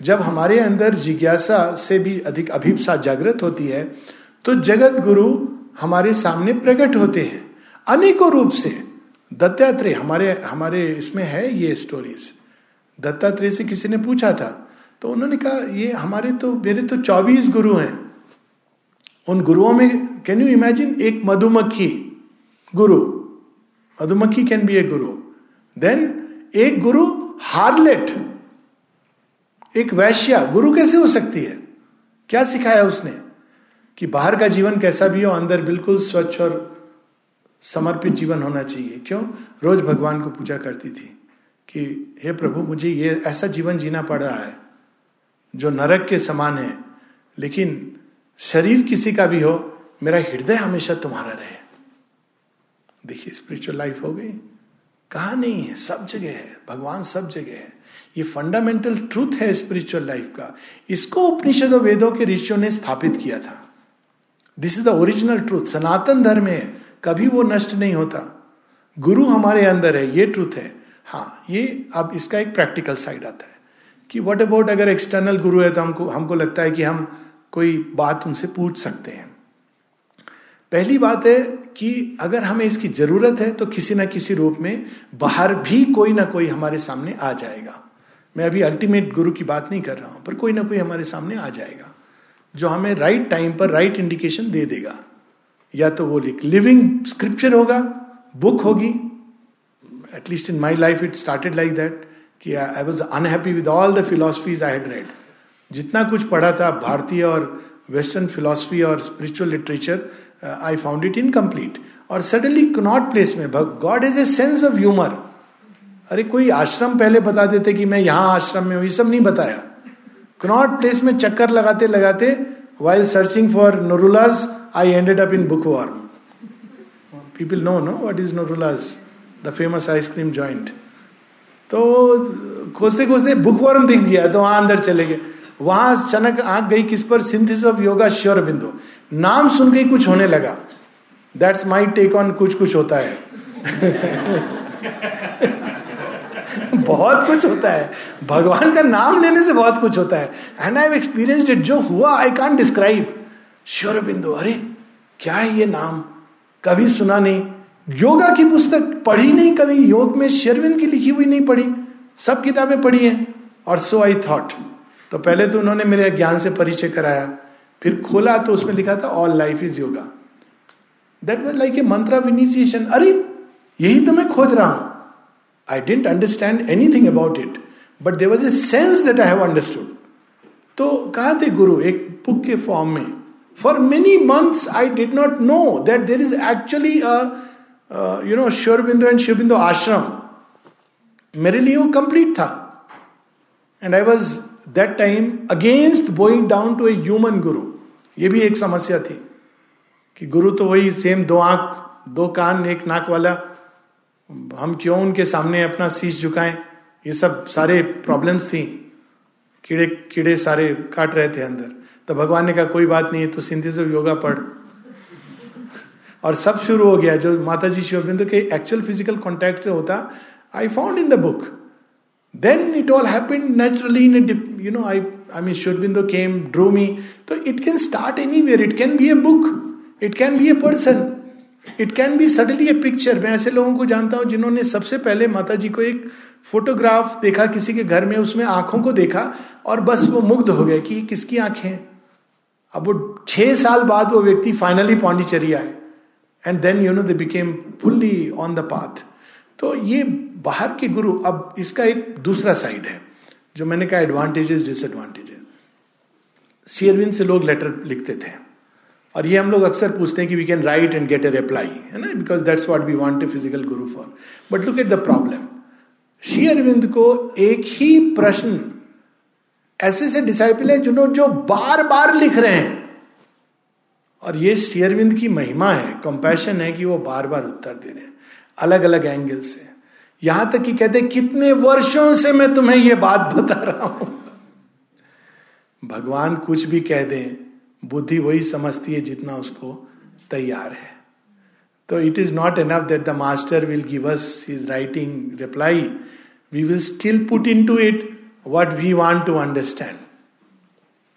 Speaker 1: जब हमारे अंदर जिज्ञासा से भी अधिक अभिप्सा जागृत होती है तो जगत गुरु हमारे सामने प्रकट होते हैं, अनेकों रूप से। दत्तात्रेय, हमारे हमारे इसमें है ये स्टोरीज दत्तात्रेय से किसी ने पूछा था तो उन्होंने कहा, ये हमारे तो मेरे तो चौबीस गुरु हैं। उन गुरुओं में कैन यू इमेजिन एक मधुमक्खी गुरु। मधुमक्खी can be A Guru. Then एक गुरु हार्लेट, एक वैश्या, गुरु कैसे हो सकती है? क्या सिखाया उसने? कि बाहर का जीवन कैसा भी हो, अंदर बिल्कुल स्वच्छ और समर्पित जीवन होना चाहिए। क्यों? रोज भगवान को पूजा करती थी कि, हे प्रभु, मुझे ये, ऐसा जीवन जीना पड़ रहा है, जो नरक के समान है। लेकिन शरीर किसी का भी हो, मेरा हृदय हमेशा तुम्हारा रहे। देखिए स्पिरिचुअल लाइफ हो गई। कहा नहीं है, सब जगह है, भगवान सब जगह है। ये फंडामेंटल ट्रूथ है स्पिरिचुअल लाइफ का। इसको उपनिषद और वेदों के ऋषियों ने स्थापित किया था। This is the original truth Sanatan Dharma है, कभी वो नष्ट नहीं होता। गुरु हमारे अंदर है, ये ट्रूथ है। हाँ ये अब इसका एक प्रैक्टिकल साइड आता है। कि वट अबाउट अगर एक्सटर्नल गुरु है तो हमको हमको लगता है कि हम कोई बात उनसे पूछ सकते हैं। पहली बात है कि अगर हमें इसकी ज़रूरत है तो किसी ना किसी रूप में बाहर भी कोई ना कोई हमारे सामने आ जाएगा। मैं अभी अल्टीमेट गुरु की बात नहीं कर रहा हूँ, पर कोई ना कोई हमारे सामने आ जाएगा, जो हमें राइट टाइम पर राइट इंडिकेशन दे देगा। या तो वो लिख लिविंग स्क्रिप्चर होगा बुक होगी at least in my life it started like that कि I was unhappy with all the philosophies I had read जितना कुछ पढ़ा था भारतीय और वेस्टर्न फिलोसफी और spiritual literature I found it incomplete और सडनली नॉट प्लेस में God is a sense of humour अरे कोई आश्रम पहले बता देते कि मैं यहाँ आश्रम में हूँ, ये सब नहीं बताया। कनॉट प्लेस में चक्कर लगाते लगाते while searching for Nirula's I ended up in bookworm people no no what is Nirula's the famous ice cream joint तो खोजते खोजते बुक वॉर्म दिख गया तो वहाँ अंदर चले गए। वहाँ अचानक आँख गई किस पर? सिंथिस ऑफ़ योगा, श्योर बिंदु। नाम सुन के कुछ होने लगा। दैट्स माई टेक ऑन कुछ कुछ होता है। बहुत कुछ होता है। भगवान का नाम लेने से बहुत कुछ होता है। एंड आई एक्सपीरियंस इट जो हुआ आई कान डिस्क्राइब श्योर बिंदु, अरे, क्या है ये नाम? कभी सुना नहीं। योगा की पुस्तक पढ़ी नहीं कभी। योग में शेरविंद की लिखी हुई नहीं पढ़ी। सब किताबें पढ़ी हैं। और सो आई थॉट तो पहले तो उन्होंने मेरे ज्ञान से परिचय कराया, फिर खोला तो उसमें लिखा था all life is yoga that was like a mantra of initiation अरे, यही तो मैं खोज रहा हूँ। I didn't understand anything about it but there was a sense that I have understood तो कहा थे गुरु, एक बुक के फॉर्म में for many months I did not know that there is actually you know श्योरबिंदु and शिवबिंदु आश्रम मेरे लिए वो कंप्लीट था। And I was that time against going down to a human guru ये भी एक समस्या थी कि गुरु तो वही सेम दो आँख, दो कान, एक नाक वाला। हम क्यों उनके सामने अपना शीश झुकाएँ? ये सब सारे प्रॉब्लम्स थी। कीड़े कीड़े सारे काट रहे थे अंदर। तो भगवान ने कहा, कोई बात नहीं है तो सिंथिस योगा पढ़। और सब शुरू हो गया। जो माता जी शिवबिंदु के एक्चुअल फ़िज़िकल कॉन्टेक्ट से होता I found in the book then it all happened naturally in you know I I mean शिवबिंदु came drew me तो it can start any where it can be a book it can be a person it can be suddenly a picture मैं ऐसे लोगों को जानता हूँ जिन्होंने सबसे पहले माता जी को एक फोटोग्राफ देखा, किसी के घर में, उसमें आँखों को देखा और बस वो मुग्ध हो गए कि किसकी आँखें हैं? अब वो छह साल बाद वो व्यक्ति फाइनली पांडिचेरी आए। And then you know they became fully on the path तो ये बाहर के गुरु अब इसका एक दूसरा साइड है, जो मैंने कहा एडवांटेजेस डिसएडवांटेजेस शेयरविन से लोग लेटर लिखते थे। और ये हम लोग अक्सर पूछते हैं कि we can write and get a reply है ना? Because that's what we want a physical guru for but look at the problem Sri Aurobindo को एक ही प्रश्न, ऐसे से डिसाइपल है जिन्होंने जो बार बार लिख रहे हैं। और ये शेयरविंद की महिमा है कंपैशन है कि वो बार बार उत्तर दे रहे हैं। अलग अलग एंगल से यहाँ तक कि कहते कितने वर्षों से मैं तुम्हें यह बात बता रहा हूँ। भगवान कुछ भी कह दें, बुद्धि वही समझती है जितना उसको तैयार है। तो it is not enough that the master will give us is writing reply we will still put into it what we want to understand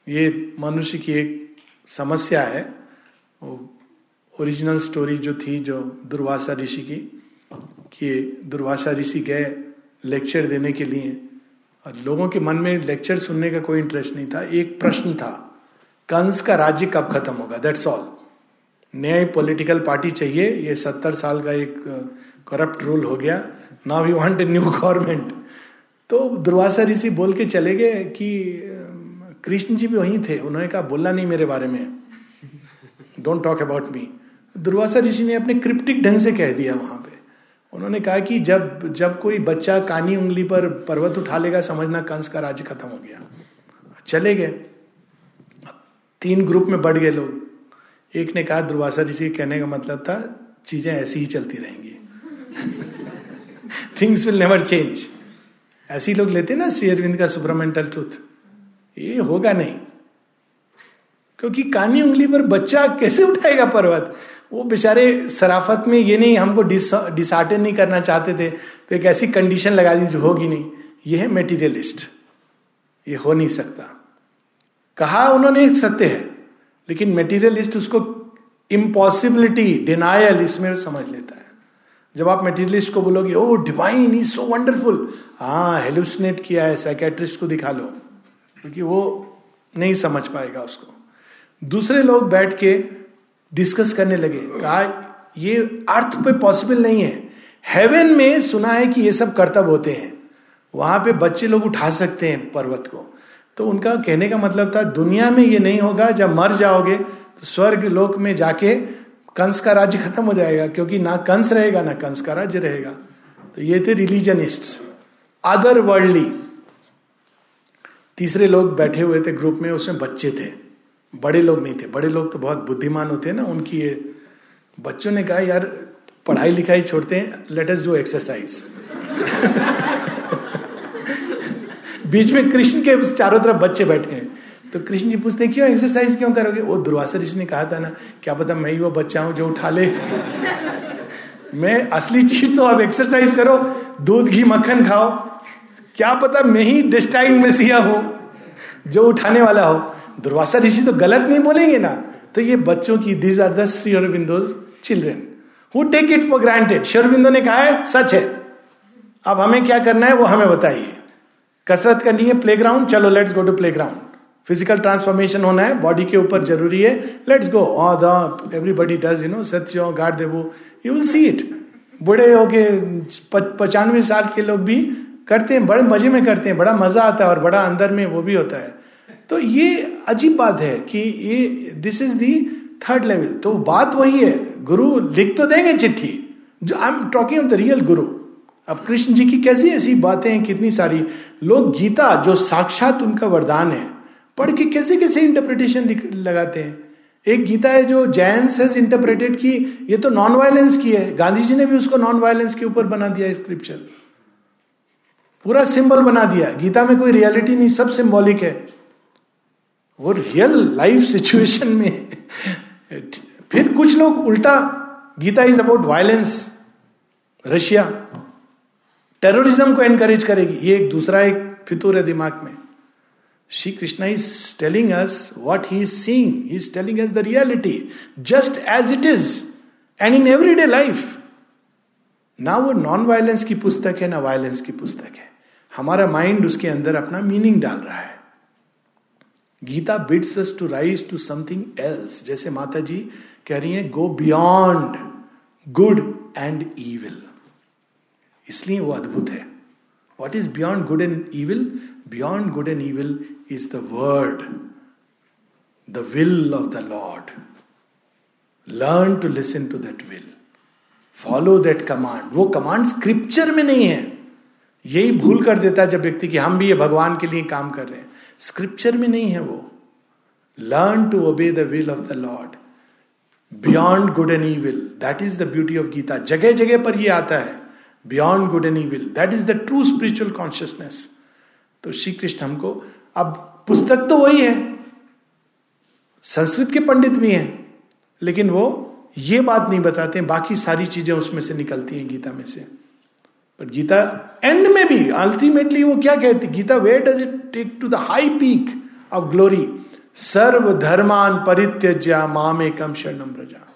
Speaker 1: ये मनुष्य की एक समस्या है। ओरिजिनल स्टोरी जो थी, जो दुर्वासा ऋषि की कि दुर्वासा ऋषि गए लेक्चर देने के लिए। और लोगों के मन में लेक्चर सुनने का कोई इंटरेस्ट नहीं था। एक प्रश्न था, कंस का राज्य कब खत्म होगा? दैट्स ऑल नई पॉलिटिकल पार्टी चाहिए। ये सत्तर साल का एक करप्ट रूल हो गया। Now we want a new government तो दुर्वासा ऋषि बोल के चले गए कि कृष्ण जी भी वहीं थे। उन्होंने कहा, बोलना नहीं मेरे बारे में। Don't talk about me Durvasa Rishi ने अपने क्रिप्टिक ढंग से कह दिया वहाँ पे। उन्होंने कहा कि जब जब कोई बच्चा कानी उंगली पर पर्वत उठा लेगा, समझना कंस का राज्य खत्म हो गया। चले गए। तीन ग्रुप में बढ़ गए लोग। एक ने कहा, दुर्वासा जी के कहने का मतलब था, चीज़ें ऐसी ही चलती रहेंगी। थिंग्स विल नेवर चेंज ऐसे लोग लेते ना, श्री अरविंद का सुपरमेंटल ट्रूथ ये होगा नहीं। क्योंकि कानी उंगली पर बच्चा कैसे उठाएगा पर्वत? वो बेचारे सराफत में ये नहीं, हमको डिसार्टन नहीं करना चाहते थे तो एक ऐसी कंडीशन लगा दी जो होगी नहीं। ये है मेटीरियलिस्ट ये हो नहीं सकता। कहा उन्होंने एक सत्य है, लेकिन मेटीरियलिस्ट उसको इम्पॉसिबिलिटी डिनायल इसमें समझ लेता है। जब आप मेटीरियलिस्ट को बोलोगे oh divine is so wonderful हाँ हेलुसिनेट किया है साइकेट्रिस्ट को दिखा लो। क्योंकि वो नहीं समझ पाएगा उसको। दूसरे लोग बैठ के डिस्कस करने लगे। कहा, ये अर्थ पे पॉसिबल नहीं है। हेवन में सुना है कि ये सब कर्तव्य होते हैं। वहाँ पे बच्चे लोग उठा सकते हैं पर्वत को। तो उनका कहने का मतलब था, दुनिया में ये नहीं होगा, जब मर जाओगे तो स्वर्ग लोक में जाके कंस का राज्य खत्म हो जाएगा, क्योंकि ना कंस रहेगा, ना कंस का राज्य रहेगा। तो ये थे रिलीजनिस्ट अदर वर्ल्डली तीसरे लोग बैठे हुए थे ग्रुप में, उसमें बच्चे थे। बड़े लोग नहीं थे। बड़े लोग तो बहुत बुद्धिमान होते हैं ना, उनकी ये बच्चों ने कहा, यार, पढ़ाई लिखाई छोड़ते हैं लेट अस डू एक्सरसाइज बीच में कृष्ण के चारों तरफ़ बच्चे बैठे हैं। तो कृष्ण जी पूछते क्यों एक्सरसाइज क्यों करोगे? वो दुर्वासा ऋषि ने कहा था ना, क्या पता मैं ही वो बच्चा हूँ जो उठा ले। मैं असली चीज़ तो अब एक्सरसाइज करो, दूध, घी, मक्खन खाओ। क्या पता मैं ही डिस्टाइंग मेसिया हूँ, जो उठाने वाला हो। दुर्वासा ऋषि तो गलत नहीं बोलेंगे ना। तो ये बच्चों की these are the Sri Aurobindo's children who take it for granted Sri ने कहा है, सच है। अब हमें क्या करना है, वो हमें बताइए। कसरत करनी है प्लेग्राउंड चलो let's go to playground physical transformation होना है बॉडी के ऊपर ज़रूरी है। Let's go oh everybody does you know सत्य गार्ड देवो यू विल सी इट बड़े हो के पचानवे साल के लोग भी करते हैं, बड़े मज़े में करते हैं, बड़ा मज़ा आता है और बड़ा अंदर में वो भी होता है। तो ये अजीब बात है कि ये this is the third level तो बात वही है, गुरु लिख तो देंगे चिट्ठी। जो I am talking of the real guru. अब कृष्ण जी की कैसी ऐसी बातें हैं, कितनी सारी। लोग गीता, जो साक्षात उनका वरदान है, पढ़ के कैसे कैसे इंटरप्रिटेशन लगाते हैं। एक गीता है जो जैंस हैज़ इंटरप्रेटेड की, ये तो नॉन वायलेंस की है। गांधी जी ने भी उसको नॉन वायलेंस के ऊपर बना दिया स्क्रिप्चर पूरा सिंबल बना दिया। गीता में कोई रियलिटी नहीं, सब सिंबॉलिक है। वो रियल लाइफ सिचुएशन में, फिर कुछ लोग उल्टा, Gita is about violence Russia terrorism को एनकरेज करेगी। ये एक दूसरा एक फितूर है दिमाग में। Shri Krishna is telling us what he is seeing is telling us the reality just as it is and in every day life ना वो नॉन वायलेंस की पुस्तक है, ना वायलेंस की पुस्तक है। हमारा माइंड उसके अंदर अपना मीनिंग डाल रहा है। Gita bids us to rise to something else जैसे माता जी कह रही हैं go beyond good and evil इसलिए वो अद्भुत है। What is beyond good and evil beyond good and evil is the word the will of the Lord learn to listen to that will follow that command वो command scripture में नहीं है। यही भूल कर देता है जब व्यक्ति की हम भी ये भगवान के लिए काम कर रहे हैं। स्क्रिप्चर में नहीं है वो. Learn to obey the will of the Lord beyond good and evil that is the beauty of Gita जगह जगह पर ये आता है. Beyond good and evil that is the true spiritual consciousness तो श्री कृष्ण हमको, अब पुस्तक तो वही है. संस्कृत के पंडित भी हैं. लेकिन वो ये बात नहीं बताते बाकी सारी चीज़ें उसमें से निकलती हैं गीता में से. पर गीता एंड में भी अल्टीमेटली वो क्या कहती Gita where does it take to the high peak of glory सर्व धर्मान परित्यज्या माम शरणम प्रजा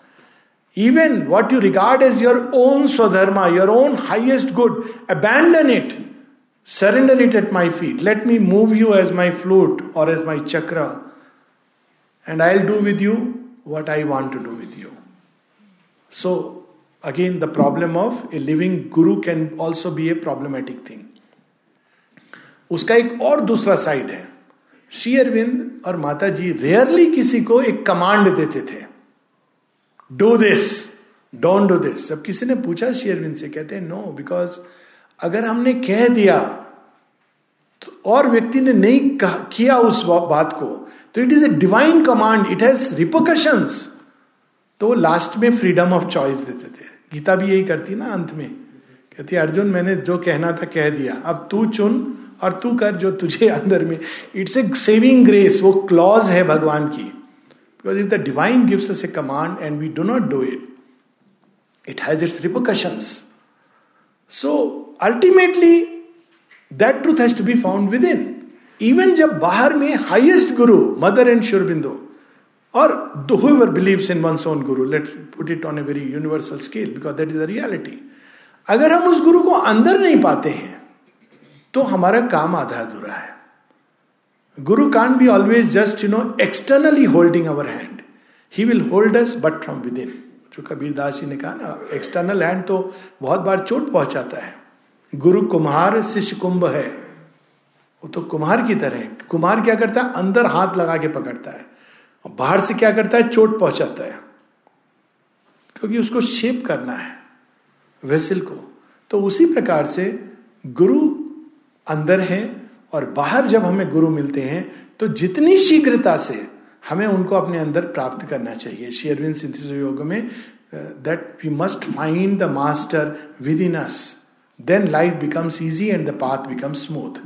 Speaker 1: even what you regard as your own swadharma your own highest good abandon it surrender it at my feet let me move you as my flute और as my chakra and I do with you what I want to do with you so again the problem of a living guru can also be a problematic thing उसका एक और दूसरा side है। श्री अरविंद और माता जी rarely किसी को एक कमांड देते थे। Do this don't do this जब किसी ने पूछा श्री अरविंद से कहते हैं नो बिकॉज़ अगर हमने कह दिया तो और व्यक्ति ने नहीं किया उस बात को तो it is a divine command it has repercussions तो लास्ट में फ्रीडम ऑफ़ चॉइस देते थे। गीता भी यही करती ना अंत में। कहती, अर्जुन, मैंने जो कहना था कह दिया। अब तू चुन और तू कर जो तुझे अंदर में। इट्स ए सेविंग ग्रेस वो क्लॉज है भगवान की। Because if the divine gives a command and we do not do it it has its repercussions so ultimately that truth has to be found within even जब बाहर में highest guru Mother and Sri Aurobindo और whoever believes in one's own guru, let's put it on a very universal scale because that is the reality. अगर हम उस गुरु को अंदर नहीं पाते हैं तो हमारा काम आधा अधूरा है। Guru can be always just you know externally holding our hand he will hold us but from within जो कबीर दास जी ने कहा ना एक्सटर्नल हैंड तो बहुत बार चोट पहुंचाता है। गुरु कुम्हार शिष्य कुंभ है। वो तो कुम्हार की तरह है। कुम्हार क्या करता है? अंदर हाथ लगा के पकड़ता है। बाहर से क्या करता है? चोट पहुंचाता है। क्योंकि उसको शेप करना है, वेसिल को। तो उसी प्रकार से गुरु अंदर है और बाहर जब हमें गुरु मिलते हैं तो जितनी शीघ्रता से हमें उनको अपने अंदर प्राप्त करना चाहिए। शेयरविंद सिंथिस योग में that we must find the master within us then life becomes easy and the path becomes smooth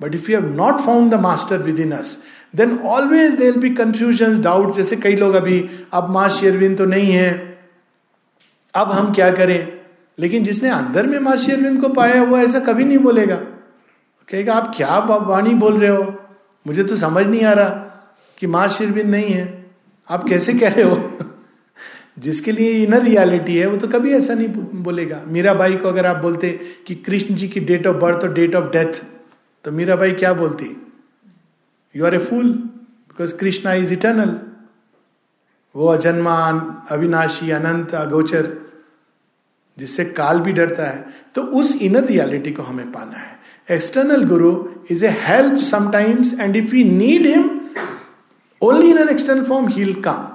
Speaker 1: but if you have not found the master within us then always there be confusion doubt जैसे कई लोग अभी, अब माँ Sherwin तो नहीं है, अब हम क्या करें? लेकिन जिसने अंदर में माँ शेरविंद को पाया हुआ ऐसा कभी नहीं बोलेगा। कहेगा, आप क्या वाणी बोल रहे हो? मुझे तो समझ नहीं आ रहा कि माँ शेरविंद नहीं है। आप कैसे कह रहे हो? जिसके लिए इनर रियलिटी है, वो तो कभी ऐसा नहीं बोलेगा। मीरा बाई को अगर आप बोलते कि कृष्ण जी की डेट ऑफ़ बर्थ और डेट ऑफ़ डेथ तो मीरा बाई क्या बोलती? You are a fool because Krishna is eternal वो अजन्मान अविनाशी, अनंत, अगोचर, जिससे काल भी डरता है। तो उस इनर रियलिटी को हमें पाना है। External guru is a help sometimes and if you need him only in an external form he'll come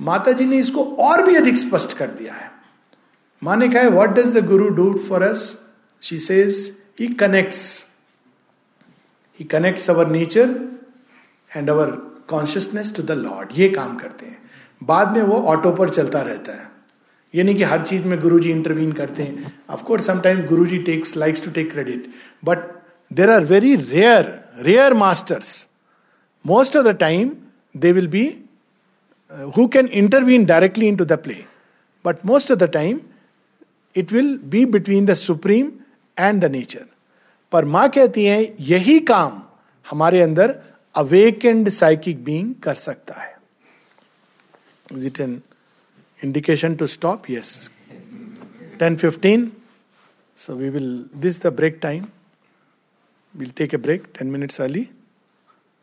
Speaker 1: Mata ji ने इसको और भी अधिक स्पष्ट कर दिया है। माँ ने कहा है what does the guru do for us she says he connects he connects our nature and our consciousness to the Lord ये काम करते हैं। बाद में वो ऑटो पर चलता रहता है। ये नहीं कि हर चीज़ में गुरु जी इंटरवीन करते हैं। Of course sometimes guru ji takes likes to take credit but there are very rare rare masters most of the time they will be who can intervene directly into the play but most of the time it will be between the supreme and the nature पर माँ कहती है, यही काम हमारे अंदर awakened psychic being कर सकता है Is it an indication to stop? Yes. 10.15. So we will, this is the break time. We'll take a break 10 minutes early.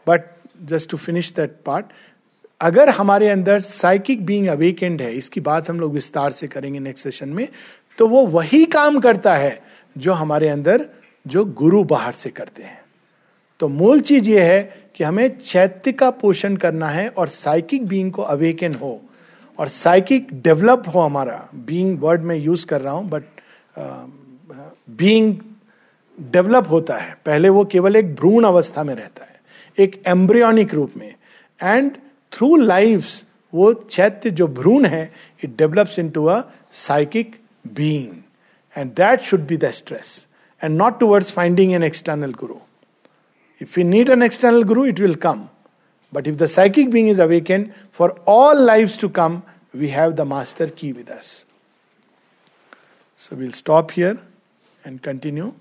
Speaker 1: But just to finish that part, अगर हमारे अंदर साइकिक बीइंग अवेकेंड है इसकी बात हम लोग विस्तार से करेंगे नेक्स्ट सेशन में तो वो वही काम करता है जो हमारे अंदर जो गुरु बाहर से करते हैं तो मूल चीज़ ये है कि हमें चैत्य का पोषण करना है और साइकिक बीइंग को अवेकन हो। और साइकिक डेवलप हो हमारा। बीइंग वर्ड में यूज़ कर रहा हूँ बट बीइंग डेवलप होता है। पहले वो केवल एक भ्रूण अवस्था में रहता है, एक एम्ब्रियोनिक रूप में। एंड थ्रू लाइफ वो चैत्य जो भ्रूण है it develops into a psychic being and that should be the stress and not towards finding an external guru If we need an external guru, it will come. But if the psychic being is awakened, for all lives to come, we have the master key with us. So we'll stop here and continue